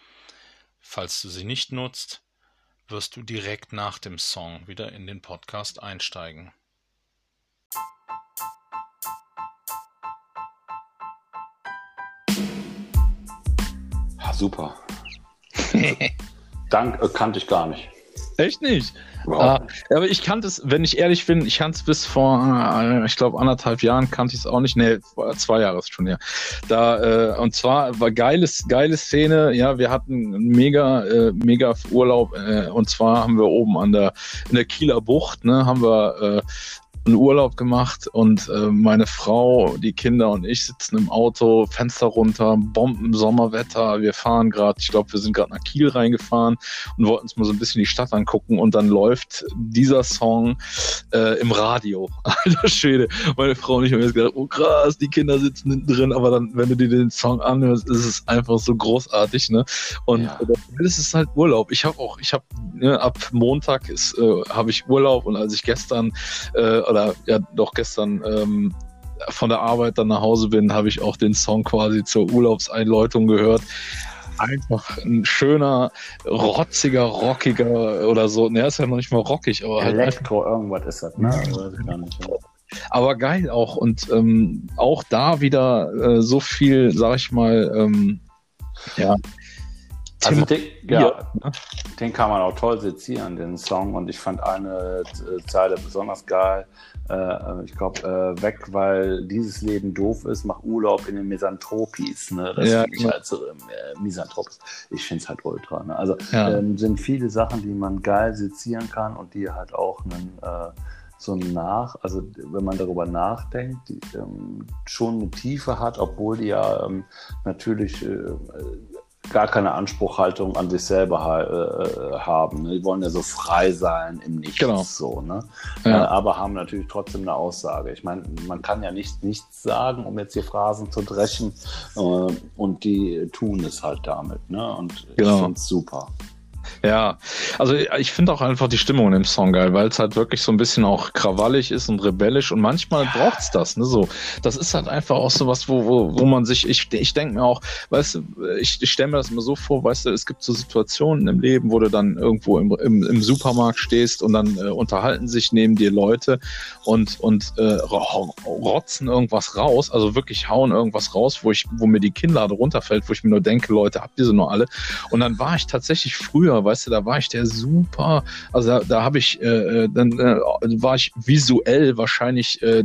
Falls du sie nicht nutzt, wirst du direkt nach dem Song wieder in den Podcast einsteigen. Ja, super. Dank äh, kannte ich gar nicht. Echt nicht? Wow. Uh, aber ich kannte es, wenn ich ehrlich bin, ich kannte es bis vor, uh, ich glaube, anderthalb Jahren kannte ich es auch nicht. Nee, zwei Jahre ist schon her. Da, uh, und zwar war geiles, geile Szene. Ja, wir hatten mega, mega Urlaub. und zwar haben wir oben an der, in der Kieler Bucht, ne, haben wir einen Urlaub gemacht und äh, meine Frau, die Kinder und ich sitzen im Auto, Fenster runter, Bomben, Sommerwetter. Wir fahren gerade, ich glaube, wir sind gerade nach Kiel reingefahren und wollten uns mal so ein bisschen die Stadt angucken und dann läuft dieser Song äh, im Radio. Alter Schwede. Meine Frau und ich haben jetzt gedacht, oh krass, die Kinder sitzen hinten drin, aber dann, wenn du dir den Song anhörst, ist es einfach so großartig, ne? Und ja. das ist halt Urlaub. Ich habe auch, ich habe ne, ab Montag ist, äh, habe ich Urlaub und als ich gestern äh, oder ja doch gestern ähm, von der Arbeit dann nach Hause bin, habe ich auch den Song quasi zur Urlaubseinläutung gehört. Einfach ein schöner, rotziger, rockiger oder so. Ne, ist ja noch nicht mal rockig, aber halt Elektro, halt irgendwas ist das, ne? Aber geil auch. Und ähm, auch da wieder äh, so viel, sag ich mal, ähm, ja, also den, ja, den kann man auch toll sezieren, den Song. Und ich fand eine äh, Zeile besonders geil. Äh, ich glaube, äh, weg, weil dieses Leben doof ist, mach Urlaub in den Misanthropis. Ne? Das ja, finde ich halt so äh, Misanthropis. Ich finde es halt ultra. Ne? Also ja. ähm, sind viele Sachen, die man geil sezieren kann und die halt auch einen äh, so nach, also wenn man darüber nachdenkt, die, ähm, schon eine Tiefe hat, obwohl die ja ähm, natürlich äh, gar keine Anspruchhaltung an sich selber äh, haben. Ne? Die wollen ja so frei sein im Nichts. Genau. So, ne? Ja. Äh, aber haben natürlich trotzdem eine Aussage. Ich meine, man kann ja nicht nichts sagen, um jetzt hier Phrasen zu dreschen. Äh, und die tun es halt damit. Ne? Und genau. ich finde es super. Ja, also ich finde auch einfach die Stimmung in dem Song geil, weil es halt wirklich so ein bisschen auch krawallig ist und rebellisch und manchmal braucht es das, ne, so. Das ist halt einfach auch so was, wo, wo, wo man sich, ich, ich denke mir auch, weißt du, ich, ich stelle mir das immer so vor, weißt du, es gibt so Situationen im Leben, wo du dann irgendwo im, im, im Supermarkt stehst und dann äh, unterhalten sich neben dir Leute und, und äh, rotzen irgendwas raus, also wirklich hauen irgendwas raus, wo ich, wo mir die Kinnlade runterfällt, wo ich mir nur denke, Leute, habt ihr sie nur alle? Und dann war ich tatsächlich früher, weißt du, da war ich der super, also da, da habe ich, äh, äh dann äh, war ich visuell wahrscheinlich äh,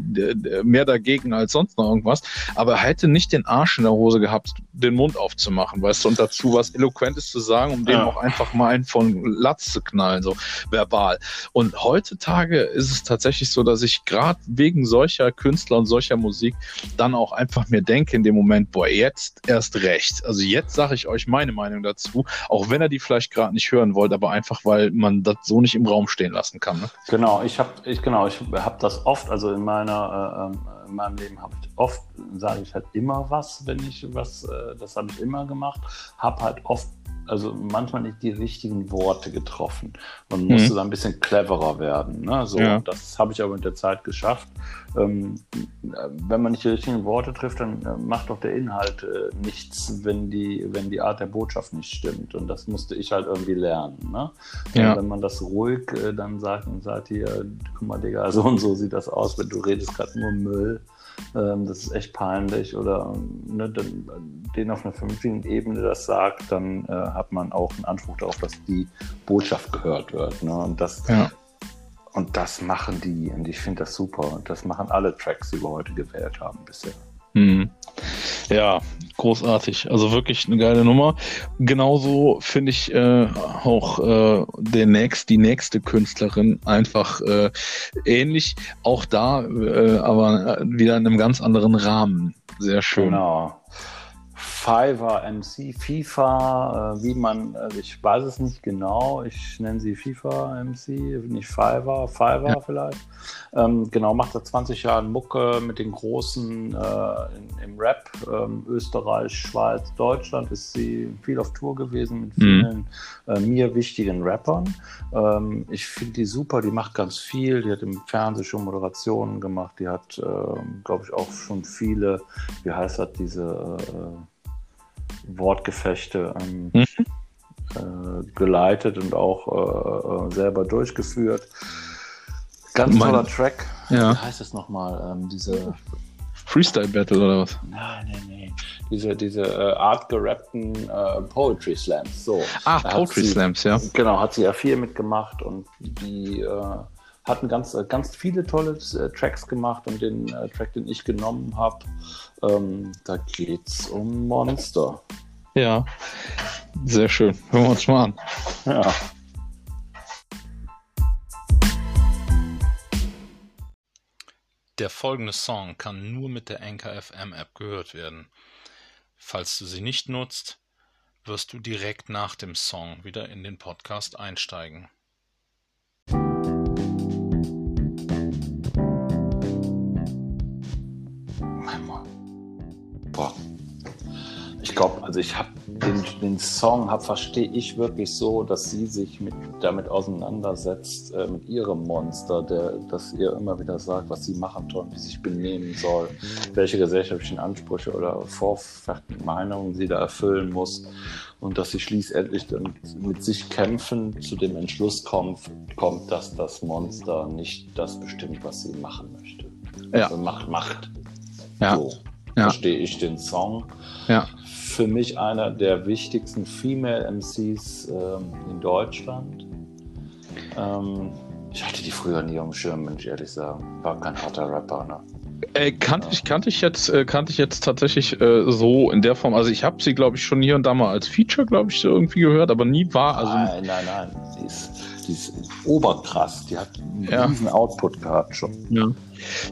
mehr dagegen als sonst noch irgendwas, aber hätte nicht den Arsch in der Hose gehabt, den Mund aufzumachen, weißt du, und dazu was Eloquentes zu sagen, um ja. dem auch einfach mal einen von Latz zu knallen, so verbal. Und heutzutage ist es tatsächlich so, dass ich gerade wegen solcher Künstler und solcher Musik dann auch einfach mir denke in dem Moment, boah, jetzt erst recht. Also jetzt sage ich euch meine Meinung dazu, auch wenn er die vielleicht gerade nicht hört, hören wollt, aber einfach, weil man das so nicht im Raum stehen lassen kann. Ne? Genau, ich habe ich, genau, ich hab das oft, also in meiner äh, in meinem Leben habe ich oft, sage ich halt immer was, wenn ich was, äh, das habe ich immer gemacht, habe halt oft also manchmal nicht die richtigen Worte getroffen und musste mhm. da ein bisschen cleverer werden. Ne? So, ja. Das habe ich aber mit der Zeit geschafft. Ähm, wenn man nicht die richtigen Worte trifft, dann äh, macht doch der Inhalt äh, nichts, wenn die, wenn die Art der Botschaft nicht stimmt. Und das musste ich halt irgendwie lernen. Ne? Ja. Wenn man das ruhig äh, dann sagt und sagt, hier, guck mal, Digga, so und so sieht das aus, wenn du redest gerade nur Müll ähm, das ist echt peinlich oder ne, den auf einer vernünftigen Ebene das sagt, dann äh, hat man auch einen Anspruch darauf, dass die Botschaft gehört wird. Ne? Und das ja. Und das machen die, und ich finde das super. Und das machen alle Tracks, die wir heute gewählt haben bisher. Mhm. Ja, großartig. Also wirklich eine geile Nummer. Genauso finde ich äh, auch äh, der nächst, die nächste Künstlerin einfach äh, ähnlich. Auch da, äh, aber wieder in einem ganz anderen Rahmen. Sehr schön. Genau. Fiverr MC, FIFA, äh, wie man, also ich weiß es nicht genau, ich nenne sie FIFA MC, nicht Fiverr, Fiverr ja. vielleicht. Ähm, genau, macht seit 20 Jahren Mucke mit den großen äh, in, im Rap, ähm, Österreich, Schweiz, Deutschland ist sie viel auf Tour gewesen mit mhm. vielen mhm. äh, mir wichtigen Rappern. Ähm, ich finde die super, die macht ganz viel, die hat im Fernsehen schon Moderationen gemacht, die hat, ähm, glaube ich, auch schon viele, wie heißt das, diese äh, Wortgefechte ähm, mhm. äh, geleitet und auch äh, äh selber durchgeführt. Ganz mein, toller Track. Ja. Wie heißt es nochmal? Ähm, diese Freestyle Battle oder was? Nein, nein, nein. Diese, diese äh, art gerappten äh, Poetry Slams. So. Ah, Poetry sie, Slams, ja. Genau, hat sie ja viel mitgemacht und die äh, hatten ganz, äh, ganz viele tolle äh, Tracks gemacht und den äh, Track, den ich genommen habe, ähm, da es um Monster. Ja, sehr schön. Hören wir uns mal an. Ja. Der folgende Song kann nur mit der Anchor FM App gehört werden. Falls du sie nicht nutzt, wirst du direkt nach dem Song wieder in den Podcast einsteigen. Glaube, also ich habe den, den Song, verstehe ich wirklich so, dass sie sich mit, damit auseinandersetzt, äh, mit ihrem Monster, der, dass ihr immer wieder sagt, was sie machen soll, wie sie sich benehmen soll, welche gesellschaftlichen Ansprüche oder vorfertigen Meinungen sie da erfüllen muss und dass sie schließlich dann mit sich kämpfen zu dem Entschluss kommt, kommt, dass das Monster nicht das bestimmt, was sie machen möchte. Ja. Also macht Macht. Ja. So ja. verstehe ich den Song. Ja für mich einer der wichtigsten Female MCs ähm, in Deutschland. Ähm, ich hatte die früher nie am Schirm, wenn ich ehrlich sagen. War kein harter Rapper, ne? Äh, kannte, ich, kannte, ich jetzt, äh, kannte ich jetzt tatsächlich äh, so in der Form. Also ich habe sie, glaube ich, schon hier und da mal als Feature, glaube ich, irgendwie gehört, aber nie war. Also nein, nein, nein. Die ist, die ist oberkrass. Die hat einen ja. riesen Output gehabt schon. Ja.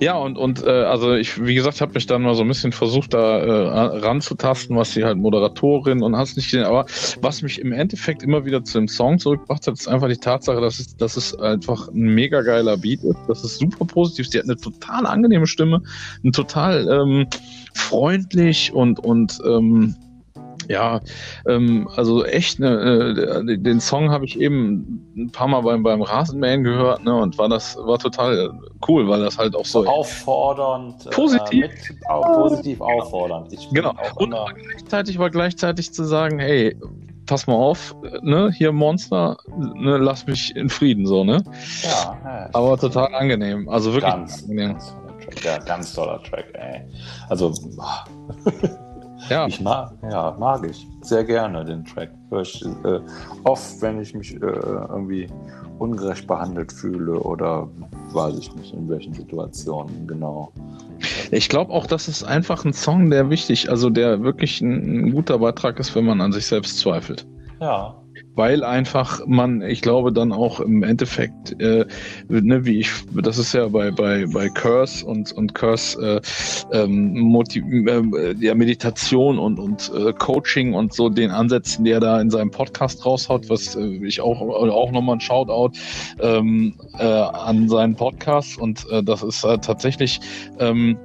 Ja, und, und äh, also ich, wie gesagt, habe mich dann mal so ein bisschen versucht, da äh, ranzutasten, was sie halt Moderatorin und hast nicht gesehen. Aber was mich im Endeffekt immer wieder zu dem Song zurückgebracht hat, ist einfach die Tatsache, dass es, dass es einfach ein mega geiler Beat ist. Das ist super positiv. Sie hat eine total angenehme Stimme, ein total ähm, freundlich und, und ähm, ja, ähm, also echt, ne, äh, den Song habe ich eben ein paar Mal beim, beim Rasenmähen gehört, ne, und war das war total cool, weil das halt auch so auffordernd, äh, positiv, äh, mit, auch positiv auffordernd. Ich genau. Und aber gleichzeitig war gleichzeitig zu sagen, hey, pass mal auf, ne, hier Monster, ne, lass mich in Frieden, so, ne? Ja, ja aber total angenehm, also wirklich ganz, angenehm. Ganz toller Track, ja, ganz toller Track, ey. Also Ja. Ich mag, ja, mag ich sehr gerne den Track. Ich, äh, oft, wenn ich mich äh, irgendwie ungerecht behandelt fühle oder weiß ich nicht, in welchen Situationen genau. Ich glaube auch, das ist einfach ein Song, der wichtig, also der wirklich ein, ein, guter Beitrag ist, wenn man an sich selbst zweifelt. Ja. Weil einfach man, ich glaube, dann auch im Endeffekt, äh, ne, wie ich, das ist ja bei, bei, bei Curse und, und Curse äh, ähm, äh, ja, Meditation und, und äh, Coaching und so den Ansätzen, die er da in seinem Podcast raushaut, was äh, ich auch, auch nochmal ein Shoutout ähm, äh, an seinen Podcast und äh, das ist äh, tatsächlich ähm,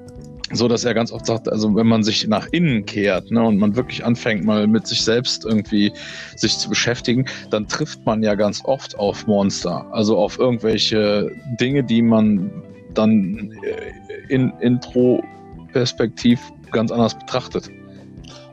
so dass er ganz oft sagt, also wenn man sich nach innen kehrt ne, und man wirklich anfängt, mal mit sich selbst irgendwie sich zu beschäftigen, dann trifft man ja ganz oft auf Monster, also auf irgendwelche Dinge, die man dann äh, in Intro-Perspektiv ganz anders betrachtet.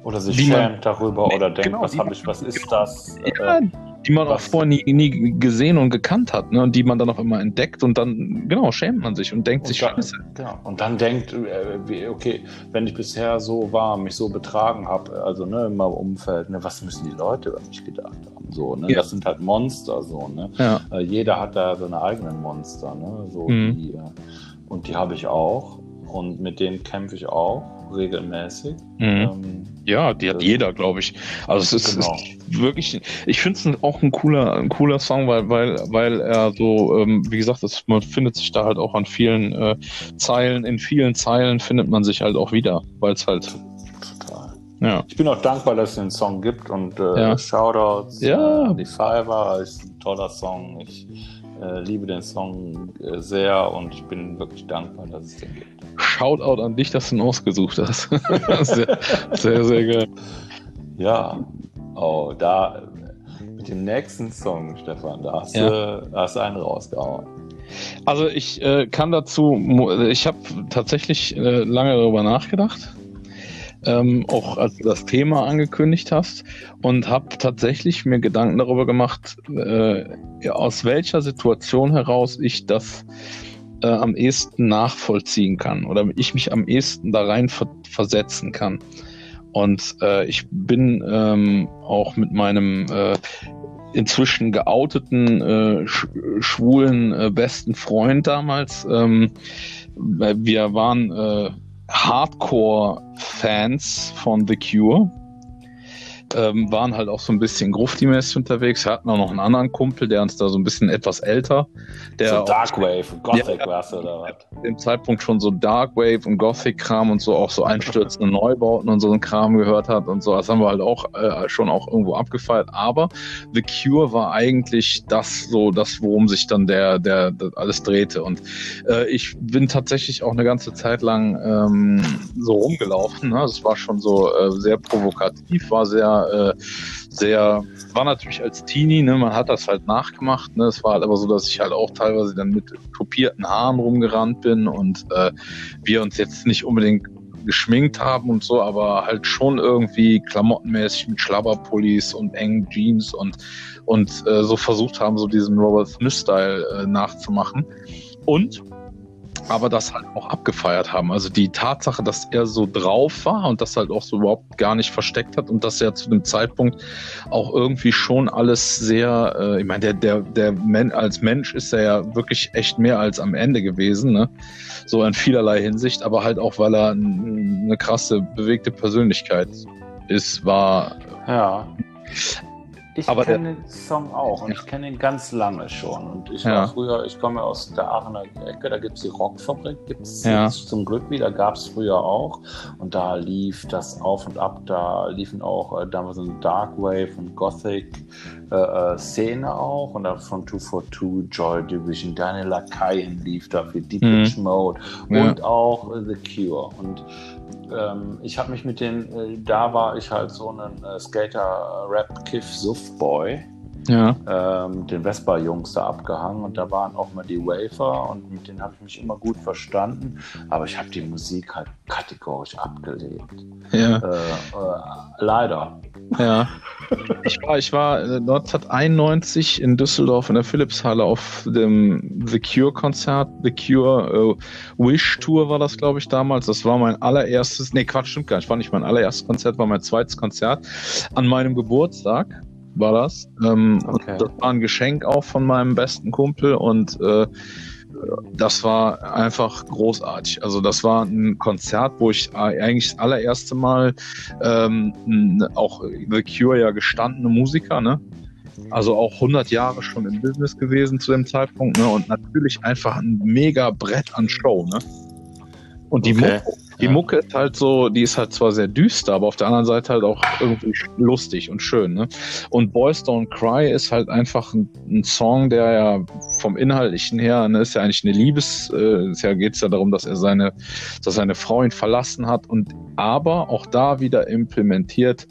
Oder sich schämt darüber oder denkt, genau, was habe ich, was ist genau, das? Ja, äh, die man auch vorher nie, nie, gesehen und gekannt hat, ne? Und die man dann auch immer entdeckt und dann, genau, schämt man sich und denkt und sich dann, Scheiße. Genau. Und dann denkt, äh, okay, wenn ich bisher so war, mich so betragen habe, also ne, in meinem Umfeld, ne, was müssen die Leute über mich gedacht haben? So, ne? Ja. Das sind halt Monster, so, ne? Ja. Äh, jeder hat da seine eigenen Monster, ne? So, mhm. die, äh, und die habe ich auch. Und mit denen kämpfe ich auch regelmäßig. Mhm. Ähm, ja, die hat jeder, glaube ich. Also es ist, genau. ist wirklich, ich finde es auch ein cooler, ein cooler Song, weil, weil, weil er so, ähm, wie gesagt, das, man findet sich da halt auch an vielen äh, Zeilen, in vielen Zeilen findet man sich halt auch wieder, weil es halt. Total. Ja. Ich bin auch dankbar, dass es den Song gibt und äh, ja. Shoutouts. Ja. Äh, die Fiverr ist ein toller Song. Ich äh, liebe den Song äh, sehr und ich bin wirklich dankbar, dass es den gibt. Shoutout an dich, dass du ihn ausgesucht hast. sehr, sehr, sehr geil. Ja, oh, da mit dem nächsten Song, Stefan, da hast, ja. du, hast du einen rausgehauen. Also ich äh, kann dazu, ich habe tatsächlich äh, lange darüber nachgedacht, ähm, auch als du das Thema angekündigt hast und habe tatsächlich mir Gedanken darüber gemacht, äh, aus welcher Situation heraus ich das äh, am ehesten nachvollziehen kann oder ich mich am ehesten da rein ver versetzen kann. Und äh, ich bin ähm, auch mit meinem äh, inzwischen geouteten äh, sch schwulen äh, besten Freund damals. Ähm, wir waren äh, Hardcore-Fans von The Cure ähm, waren halt auch so ein bisschen grufti-mäßig unterwegs. Wir hatten auch noch einen anderen Kumpel, der uns da so ein bisschen etwas älter. Der so Darkwave, Gothic ja, war's oder was? Dem Zeitpunkt schon so Darkwave und Gothic-Kram und so auch so einstürzende Neubauten und so ein Kram gehört hat und so. Das haben wir halt auch äh, schon auch irgendwo abgefeiert. Aber The Cure war eigentlich das so, das, worum sich dann der, der, der alles drehte. Und äh, ich bin tatsächlich auch eine ganze Zeit lang ähm, so rumgelaufen. Ne? Das war schon so äh, sehr provokativ, war sehr äh, sehr, war natürlich als Teenie, ne, man hat das halt nachgemacht. Ne, es war halt aber so, dass ich halt auch teilweise dann mit kopierten Haaren rumgerannt bin und äh, wir uns jetzt nicht unbedingt geschminkt haben und so, aber halt schon irgendwie klamottenmäßig mit Schlabberpullis und engen Jeans und, und äh, so versucht haben, so diesen Robert Smith-Style äh, nachzumachen. Und aber das halt auch abgefeiert haben. Also die Tatsache, dass er so drauf war und das halt auch so überhaupt gar nicht versteckt hat und dass er zu dem Zeitpunkt auch irgendwie schon alles sehr, äh, ich meine, der, der, der Men als Mensch ist er ja wirklich echt mehr als am Ende gewesen, ne? So in vielerlei Hinsicht, aber halt auch, weil er eine krasse, bewegte Persönlichkeit ist, war. Ja. Ich kenne den Song auch und ich kenne ihn ganz lange schon. Und ich ja. war früher, ich komme aus der Aachener Ecke, da gibt es die Rockfabrik, gibt es ja. zum Glück wieder, gab es früher auch. Und da lief das auf und ab, da liefen auch äh, damals so eine Darkwave und Gothic äh, äh, Szene auch. Und dann von 242, Joy Division, Daniel Lakaien lief da für Deep mhm. Mode und auch äh, The Cure. Und ähm, ich habe mich mit den, äh, da war ich halt so ein äh, Skater-Rap-Kiff-Suff-Boy ja. ähm, den Vespa-Jungs da abgehangen und da waren auch mal die Wafer und mit denen habe ich mich immer gut verstanden, aber ich habe die Musik halt kategorisch abgelehnt. Ja. Äh, äh, leider. Ja. Ich war, ich war 1991 äh, in Düsseldorf in der Philipshalle auf dem The Cure-Konzert, The Cure uh, Wish Tour war das, glaube ich, damals. Das war mein allererstes, nee, Quatsch, stimmt gar nicht, war nicht mein allererstes Konzert, war mein zweites Konzert an meinem Geburtstag war das. Ähm, okay. Das war ein Geschenk auch von meinem besten Kumpel und äh, das war einfach großartig. Also das war ein Konzert, wo ich eigentlich das allererste Mal ähm, auch The Cure ja gestandene Musiker, ne? Also auch 100 Jahre schon im Business gewesen zu dem Zeitpunkt. Ne? Und natürlich einfach ein mega Brett an Show. Ne? Und die, okay. Mucke, die ja. Mucke ist halt so, die ist halt zwar sehr düster, aber auf der anderen Seite halt auch irgendwie lustig und schön. Ne? Und Boys Don't Cry ist halt einfach ein, ein Song, der ja vom Inhaltlichen her, ne, ist ja eigentlich eine Liebes, äh, ist ja geht's ja darum, dass er seine, dass seine Frau ihn verlassen hat und aber auch da wieder implementiert,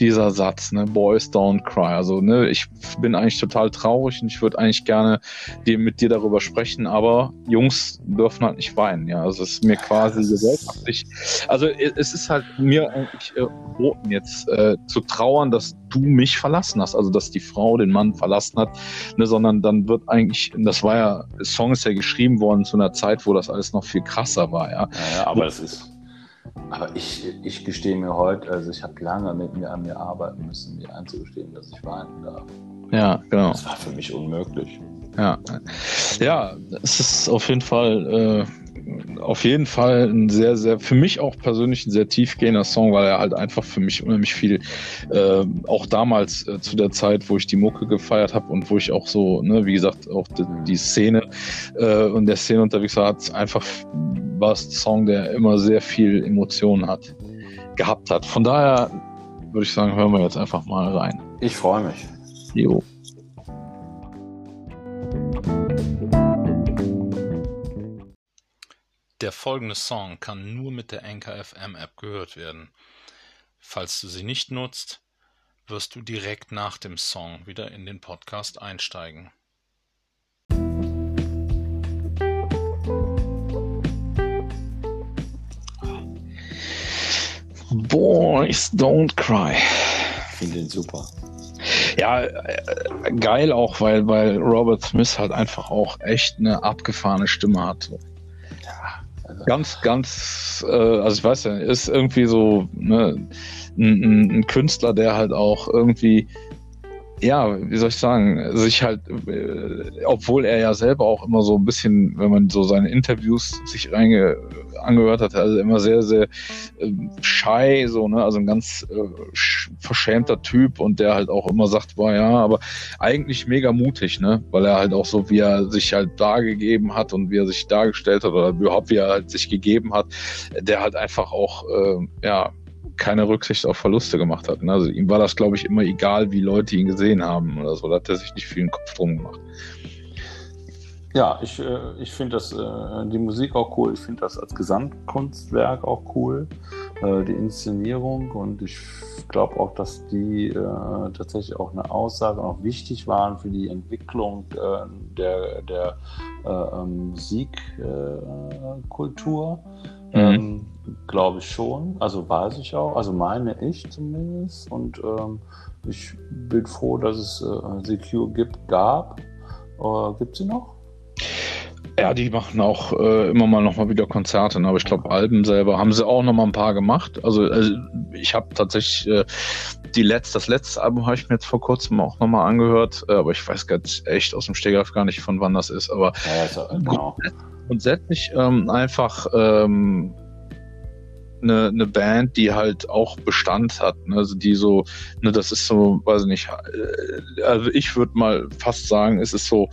dieser Satz, ne, Boys don't cry. Also, ne, ich bin eigentlich total traurig und ich würde eigentlich gerne die, mit dir darüber sprechen, aber Jungs dürfen halt nicht weinen, ja. Also es ist mir quasi gesellschaftlich. Also es ist halt mir eigentlich äh, verboten, jetzt äh, zu trauern, dass du mich verlassen hast, also dass die Frau den Mann verlassen hat, ne, sondern dann wird eigentlich, das war ja, Song ist ja geschrieben worden zu einer Zeit, wo das alles noch viel krasser war, ja. Ja, ja aber es ist aber ich, ich gestehe mir heute, also ich habe lange mit mir an mir arbeiten müssen, mir einzugestehen, dass ich weinen darf. Ja, genau. Das war für mich unmöglich. Ja, ja, es ist auf jeden Fall, äh, auf jeden Fall ein sehr, sehr, für mich auch persönlich ein sehr tiefgehender Song, weil er halt einfach für mich unheimlich viel, äh, auch damals äh, zu der Zeit, wo ich die Mucke gefeiert habe und wo ich auch so, ne, wie gesagt, auch die, die Szene äh, und der Szene unterwegs war, hat einfach war es ein Song, der immer sehr viel Emotionen hat, gehabt hat. Von daher würde ich sagen, hören wir jetzt einfach mal rein. Ich freue mich. Jo. Der folgende Song kann nur mit der Anchor FM App gehört werden. Falls du sie nicht nutzt, wirst du direkt nach dem Song wieder in den Podcast einsteigen. Boys Don't Cry. Ich finde den super. Ja, äh, geil auch, weil, weil Robert Smith halt einfach auch echt eine abgefahrene Stimme hat. Also. Ganz, ganz, äh, also ich weiß ja, ist irgendwie so ne, ein, ein Künstler, der halt auch irgendwie ja, wie soll ich sagen, sich halt, äh, obwohl er ja selber auch immer so ein bisschen, wenn man so seine Interviews sich reinge angehört hat, also immer sehr, sehr äh, shy, so, ne, also ein ganz äh, verschämter Typ und der halt auch immer sagt, war ja, aber eigentlich mega mutig, ne, weil er halt auch so, wie er sich halt dargegeben hat und wie er sich dargestellt hat oder überhaupt wie er halt sich gegeben hat, der halt einfach auch, äh, ja, keine Rücksicht auf Verluste gemacht hat. Ne? Also ihm war das, glaube ich, immer egal, wie Leute ihn gesehen haben oder so. Da hat er sich nicht viel den Kopf drum gemacht. Ja, ich, äh, ich finde das äh, die Musik auch cool. Ich finde das als Gesamtkunstwerk auch cool. Äh, die Inszenierung und ich glaube auch, dass die tatsächlich auch eine Aussage auch wichtig waren für die Entwicklung der, der äh, ähm, Musikkultur. Mhm. Ähm, Glaube ich schon. Also weiß ich auch. Also meine ich zumindest. Und ähm, ich bin froh, dass es äh, Secure gibt, gab. Äh, gibt sie noch? Ja, die machen auch äh, immer mal noch mal wieder Konzerte, ne? aber ich glaube, Alben selber haben sie auch noch mal ein paar gemacht. Also, also ich habe tatsächlich äh, die letzte, das letzte Album habe ich mir jetzt vor kurzem auch noch mal angehört, äh, aber ich weiß ganz echt aus dem Stegreif gar nicht, von wann das ist. Aber ja, ist genau. grundsätzlich ähm, einfach ähm, eine, eine Band, die halt auch Bestand hat. Ne? Also die so, ne, das ist so, weiß ich nicht, äh, also ich würde mal fast sagen, es ist so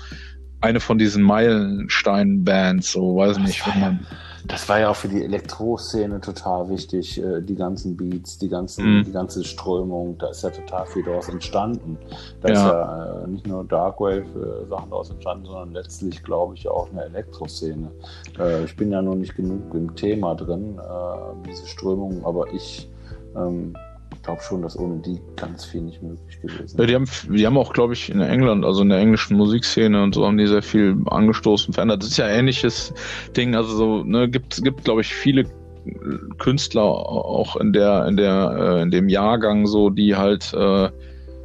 eine von diesen Meilenstein-Bands, so weiß ich nicht, wenn man. Das war ja auch für die Elektro-Szene total wichtig, äh, die ganzen Beats, die, ganzen, mm. die ganze Strömung, da ist ja total viel daraus entstanden. Da ja. ist ja äh, nicht nur Darkwave-Sachen daraus entstanden, sondern letztlich, glaube ich, auch eine Elektroszene. Ich bin ja noch nicht genug im Thema drin, diese Strömung, aber ich ähm, glaube schon, dass ohne die ganz viel nicht möglich gewesen wäre. Ja, die haben, die haben auch, glaube ich, in England, also in der englischen Musikszene und so, haben die sehr viel angestoßen, verändert. Das ist ja ein ähnliches Ding. Also so, ne, gibt, gibt, glaube ich, viele Künstler auch in der, in der, äh, in dem Jahrgang so, die halt äh,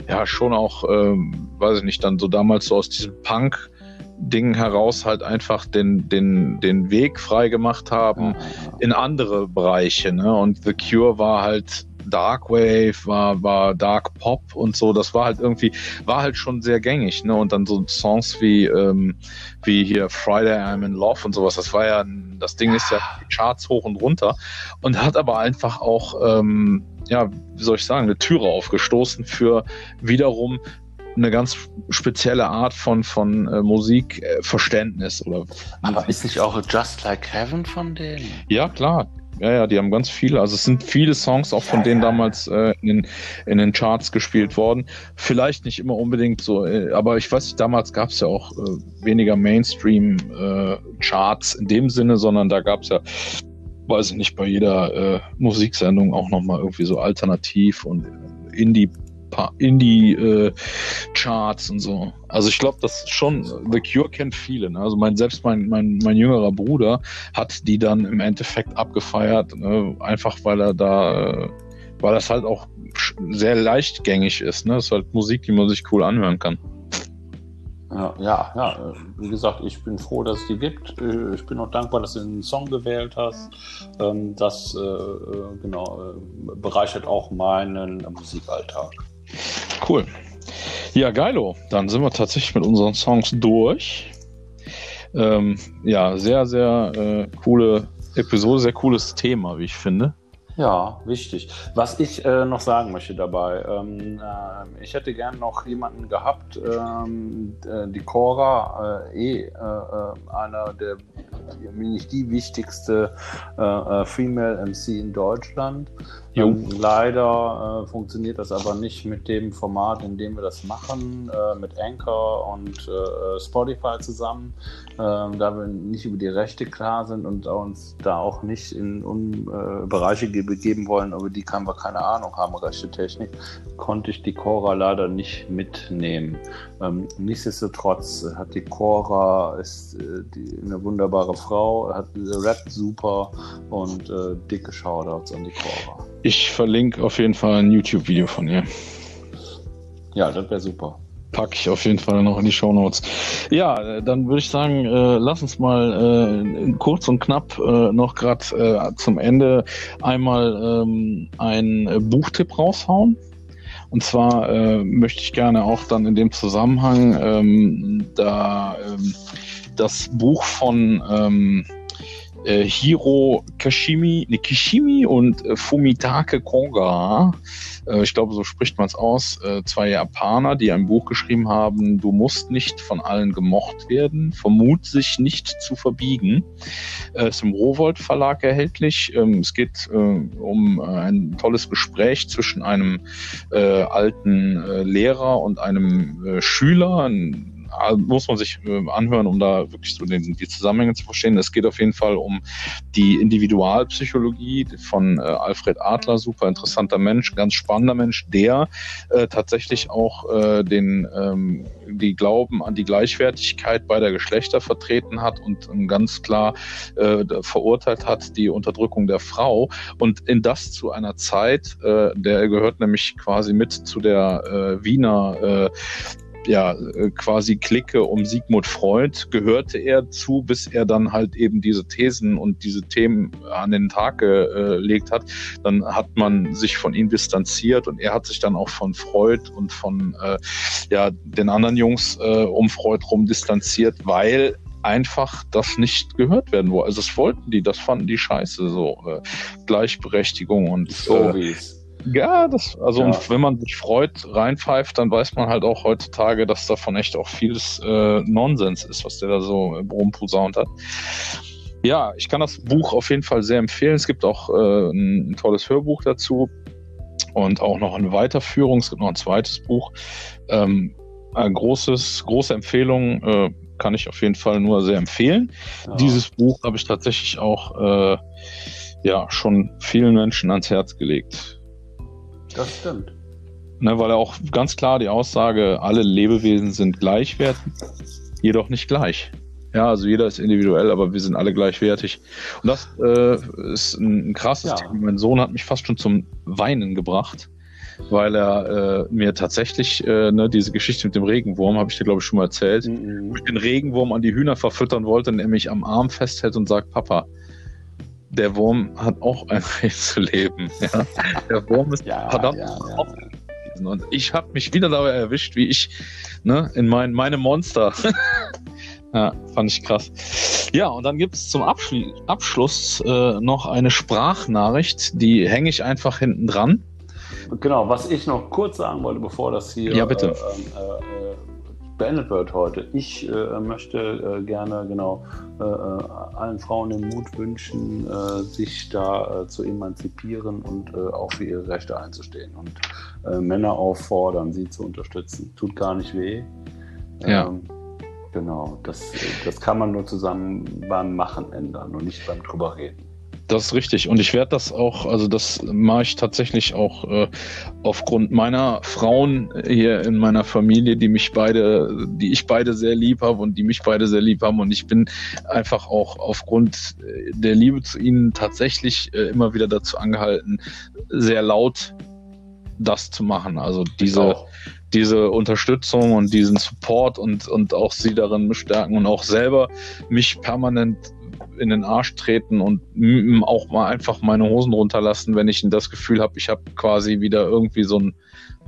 ja schon auch, äh, weiß ich nicht, dann so damals so aus diesem Punk Ding heraus halt einfach den, den, den Weg frei gemacht haben in andere Bereiche. Ne? Und The Cure war halt Darkwave, war, war Dark Pop und so. Das war halt irgendwie, war halt schon sehr gängig, ne? Und dann so Songs wie, ähm, wie hier Friday I'm in Love und sowas. Das war ja, das Ding ist ja Charts hoch und runter und hat aber einfach auch, ähm, ja, wie soll ich sagen, eine Türe aufgestoßen für wiederum eine ganz spezielle Art von, von äh, Musikverständnis. oder Aber ist nicht auch Just Like Heaven von denen? Ja, klar. Ja, ja, die haben ganz viele. Also es sind viele Songs auch von denen damals äh, in, den, in den Charts gespielt worden. Vielleicht nicht immer unbedingt so, äh, aber ich weiß nicht, damals gab es ja auch äh, weniger Mainstream-Charts äh, in dem Sinne, sondern da gab es ja, weiß ich nicht, bei jeder äh, Musiksendung auch nochmal irgendwie so Alternativ und Indie Indie-Charts äh, und so. Also ich glaube, das schon, The Cure kennt viele. Ne? Also mein, selbst mein, mein, mein jüngerer Bruder hat die dann im Endeffekt abgefeiert, ne? einfach weil er da, äh, weil das halt auch sehr leichtgängig ist. Ne? Das ist halt Musik, die man sich cool anhören kann. Ja, ja, ja, wie gesagt, ich bin froh, dass es die gibt. Äh, ich bin auch dankbar, dass du einen Song gewählt hast. Ähm, das äh, genau bereichert auch meinen Musikalltag. Cool. Ja, geilo. Dann sind wir tatsächlich mit unseren Songs durch. Ähm, ja, sehr, sehr äh, coole Episode, sehr cooles Thema, wie ich finde. Ja, wichtig. Was ich äh, noch sagen möchte dabei, ähm, äh, ich hätte gern noch jemanden gehabt, ähm, äh, die Cora, äh, eh äh, einer der, nicht die wichtigste Female MC in Deutschland. Ähm, leider funktioniert das aber nicht mit dem Format, in dem wir das machen, mit Anchor und Spotify zusammen, ähm, da wir nicht über die Rechte klar sind und uns da auch nicht in um, Bereiche geben begeben wollen, aber die kann wir keine Ahnung haben, rechte Technik, konnte ich die Cora leider nicht mitnehmen. Ähm, nichtsdestotrotz hat die Cora ist äh, die, eine wunderbare Frau, hat rappt super und äh, dicke Shoutouts an die Cora. Ich verlinke auf jeden Fall ein YouTube-Video von ihr. Ja, das wäre super packe ich auf jeden Fall noch in die Show Notes. Ja, dann würde ich sagen, äh, lass uns mal äh, kurz und knapp äh, noch gerade äh, zum Ende einmal ähm, einen Buchtipp raushauen. Und zwar äh, möchte ich gerne auch dann in dem Zusammenhang ähm, da ähm, das Buch von ähm, äh, Hiro Kashimi, ne, Kishimi und äh, Fumitake Koga. Äh, ich glaube, so spricht man es aus. Äh, zwei Japaner, die ein Buch geschrieben haben, Du musst nicht von allen gemocht werden, vermut sich nicht zu verbiegen. Äh, ist im Rowold Verlag erhältlich. Ähm, es geht äh, um ein tolles Gespräch zwischen einem alten Lehrer und einem Schüler, ein muss man sich äh, anhören, um da wirklich so den, die Zusammenhänge zu verstehen. Es geht auf jeden Fall um die Individualpsychologie von äh, Alfred Adler, super interessanter Mensch, ganz spannender Mensch, der äh, tatsächlich auch äh, den ähm, die Glauben an die Gleichwertigkeit beider Geschlechter vertreten hat und ähm, ganz klar äh, verurteilt hat die Unterdrückung der Frau und in das zu einer Zeit, äh, der gehört nämlich quasi mit zu der äh, Wiener äh, ja, äh, quasi Clique um Sigmund Freud gehörte er zu, bis er dann halt eben diese Thesen und diese Themen an den Tag gelegt hat. Dann hat man sich von ihm distanziert und er hat sich dann auch von Freud und von äh, ja, den anderen Jungs äh, um Freud rum distanziert, weil einfach das nicht gehört werden wollte. Also das wollten die, das fanden die scheiße, so äh, Gleichberechtigung und so äh, ja, das, also ja. Wenn man sich freut, reinpfeift, dann weiß man halt auch heutzutage, dass davon echt auch vieles äh, Nonsens ist, was der da so rumposaunt hat. Ja, ich kann das Buch auf jeden Fall sehr empfehlen. Es gibt auch äh, ein, ein, tolles Hörbuch dazu und auch noch eine Weiterführung. Es gibt noch ein zweites Buch. Ähm, ein großes, große Empfehlung, äh, kann ich auf jeden Fall nur sehr empfehlen. Ja. Dieses Buch habe ich tatsächlich auch äh, ja schon vielen Menschen ans Herz gelegt. Das stimmt. Ne, weil er auch ganz klar die Aussage, alle Lebewesen sind gleichwertig, jedoch nicht gleich. Ja, also jeder ist individuell, aber wir sind alle gleichwertig. Und das äh, ist ein, ein krasses ja. Thema. Mein Sohn hat mich fast schon zum Weinen gebracht, weil er äh, mir tatsächlich äh, ne, diese Geschichte mit dem Regenwurm, habe ich dir glaube ich schon mal erzählt, mhm. ich den Regenwurm an die Hühner verfüttern wollte und er mich am Arm festhält und sagt, Papa, der Wurm hat auch ein Recht zu leben. Ja? Der Wurm ist ja, verdammt ja, ja. Und ich habe mich wieder dabei erwischt, wie ich ne, in mein, meine Monster. ja, fand ich krass. Ja, und dann gibt es zum Abschli Abschluss äh, noch eine Sprachnachricht, die hänge ich einfach hinten dran. Genau, was ich noch kurz sagen wollte, bevor das hier ja, bitte. Äh, äh, äh beendet wird heute. Ich äh, möchte äh, gerne genau äh, allen Frauen den Mut wünschen, sich da zu emanzipieren und auch für ihre Rechte einzustehen und Männer auffordern, sie zu unterstützen. Tut gar nicht weh. Ja. Ähm, genau, das, das kann man nur zusammen beim Machen ändern und nicht beim drüber reden. Das ist richtig. Und ich werde das auch, also das mache ich tatsächlich auch äh, aufgrund meiner Frauen hier in meiner Familie, die mich beide, die ich beide sehr lieb habe und die mich beide sehr lieb haben. Und ich bin einfach auch aufgrund der Liebe zu ihnen tatsächlich äh, immer wieder dazu angehalten, sehr laut das zu machen. Also diese, diese Unterstützung und diesen Support und, und auch sie darin bestärken und auch selber mich permanent in den Arsch treten und auch mal einfach meine Hosen runterlassen, wenn ich das Gefühl habe, ich habe quasi wieder irgendwie so ein,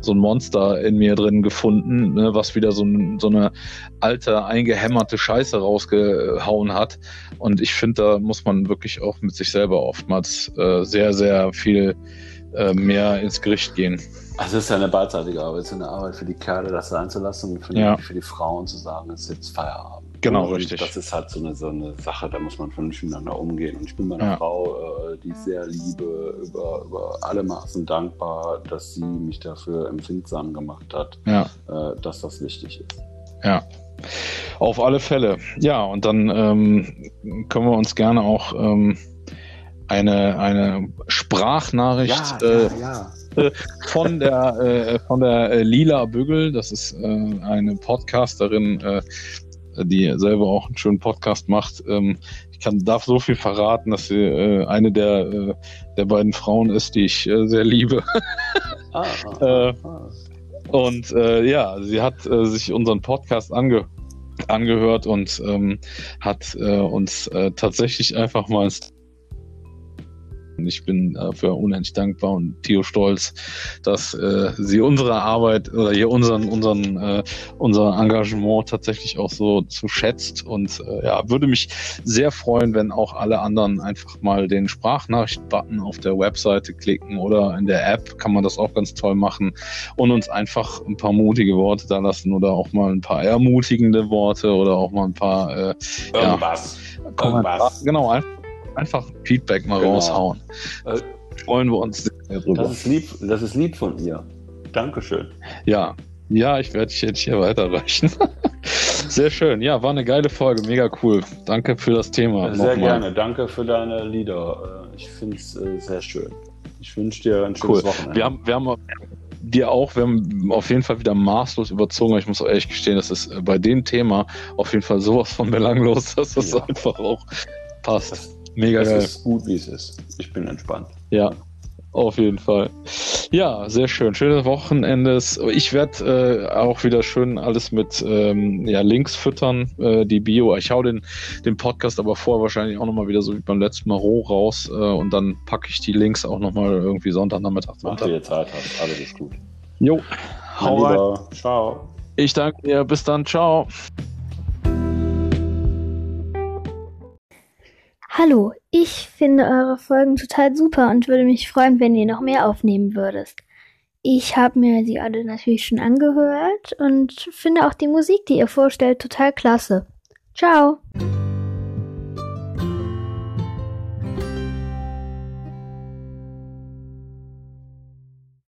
so ein Monster in mir drin gefunden, ne, was wieder so, ein, so eine alte, eingehämmerte Scheiße rausgehauen hat. Und ich finde, da muss man wirklich auch mit sich selber oftmals äh, sehr, sehr viel äh, mehr ins Gericht gehen. Also es ist ja eine beidseitige Arbeit. Es ist eine Arbeit für die Kerle, das sein zu lassen und für, ja. die, für die Frauen zu sagen, es ist jetzt Feierabend. Genau, und richtig. Das ist halt so eine, so eine Sache, da muss man vernünftig miteinander umgehen. Und ich bin meiner ja. Frau, äh, die ich sehr liebe, über, über alle Maßen dankbar, dass sie mich dafür empfindsam gemacht hat, ja. äh, dass das wichtig ist. Ja. Auf alle Fälle. Ja, und dann ähm, können wir uns gerne auch ähm, eine, eine Sprachnachricht ja, äh, ja, äh, von der äh, von der äh, Lila Bügel, das ist äh, eine Podcasterin, äh, die selber auch einen schönen Podcast macht. Ähm, ich kann, darf so viel verraten, dass sie äh, eine der, äh, der beiden Frauen ist, die ich äh, sehr liebe. ah, ah, ah. Und äh, ja, sie hat äh, sich unseren Podcast ange angehört und ähm, hat äh, uns äh, tatsächlich einfach mal ich bin dafür unendlich dankbar und Theo stolz, dass äh, sie unsere Arbeit oder hier unseren, unseren, äh, unser Engagement tatsächlich auch so zu schätzt. Und äh, ja, würde mich sehr freuen, wenn auch alle anderen einfach mal den Sprachnachricht-Button auf der Webseite klicken oder in der App kann man das auch ganz toll machen und uns einfach ein paar mutige Worte da lassen oder auch mal ein paar ermutigende Worte oder auch mal ein paar äh, Irgendwas. Ja, Irgendwas. Genau, einfach einfach Feedback mal genau. raushauen. Äh, Freuen wir uns sehr drüber. Das ist, lieb, das ist lieb von ihr. Dankeschön. Ja, ja, ich werde dich jetzt hier weiterreichen. sehr schön. Ja, war eine geile Folge. Mega cool. Danke für das Thema. Sehr gerne. Danke für deine Lieder. Äh, ich finde es äh, sehr schön. Ich wünsche dir ein schönes cool. Wochenende. Wir haben, wir haben dir auch, wir haben auf jeden Fall wieder maßlos überzogen. Ich muss auch ehrlich gestehen, das ist bei dem Thema auf jeden Fall sowas von belanglos, dass das ja. einfach auch passt. Mega es geil. ist gut, wie es ist. Ich bin entspannt. Ja, auf jeden Fall. Ja, sehr schön. Schönes Wochenende. Ich werde äh, auch wieder schön alles mit ähm, ja, Links füttern, äh, die Bio. Ich hau den, den Podcast aber vorher wahrscheinlich auch nochmal wieder so wie beim letzten Mal roh raus äh, und dann packe ich die Links auch nochmal irgendwie Sonntagnachmittag. Mach dir Zeit hast. Alles ist gut. Jo. Hau rein. Ciao. Ich danke dir. Bis dann. Ciao. Hallo, ich finde eure Folgen total super und würde mich freuen, wenn ihr noch mehr aufnehmen würdest. Ich habe mir sie alle natürlich schon angehört und finde auch die Musik, die ihr vorstellt, total klasse. Ciao!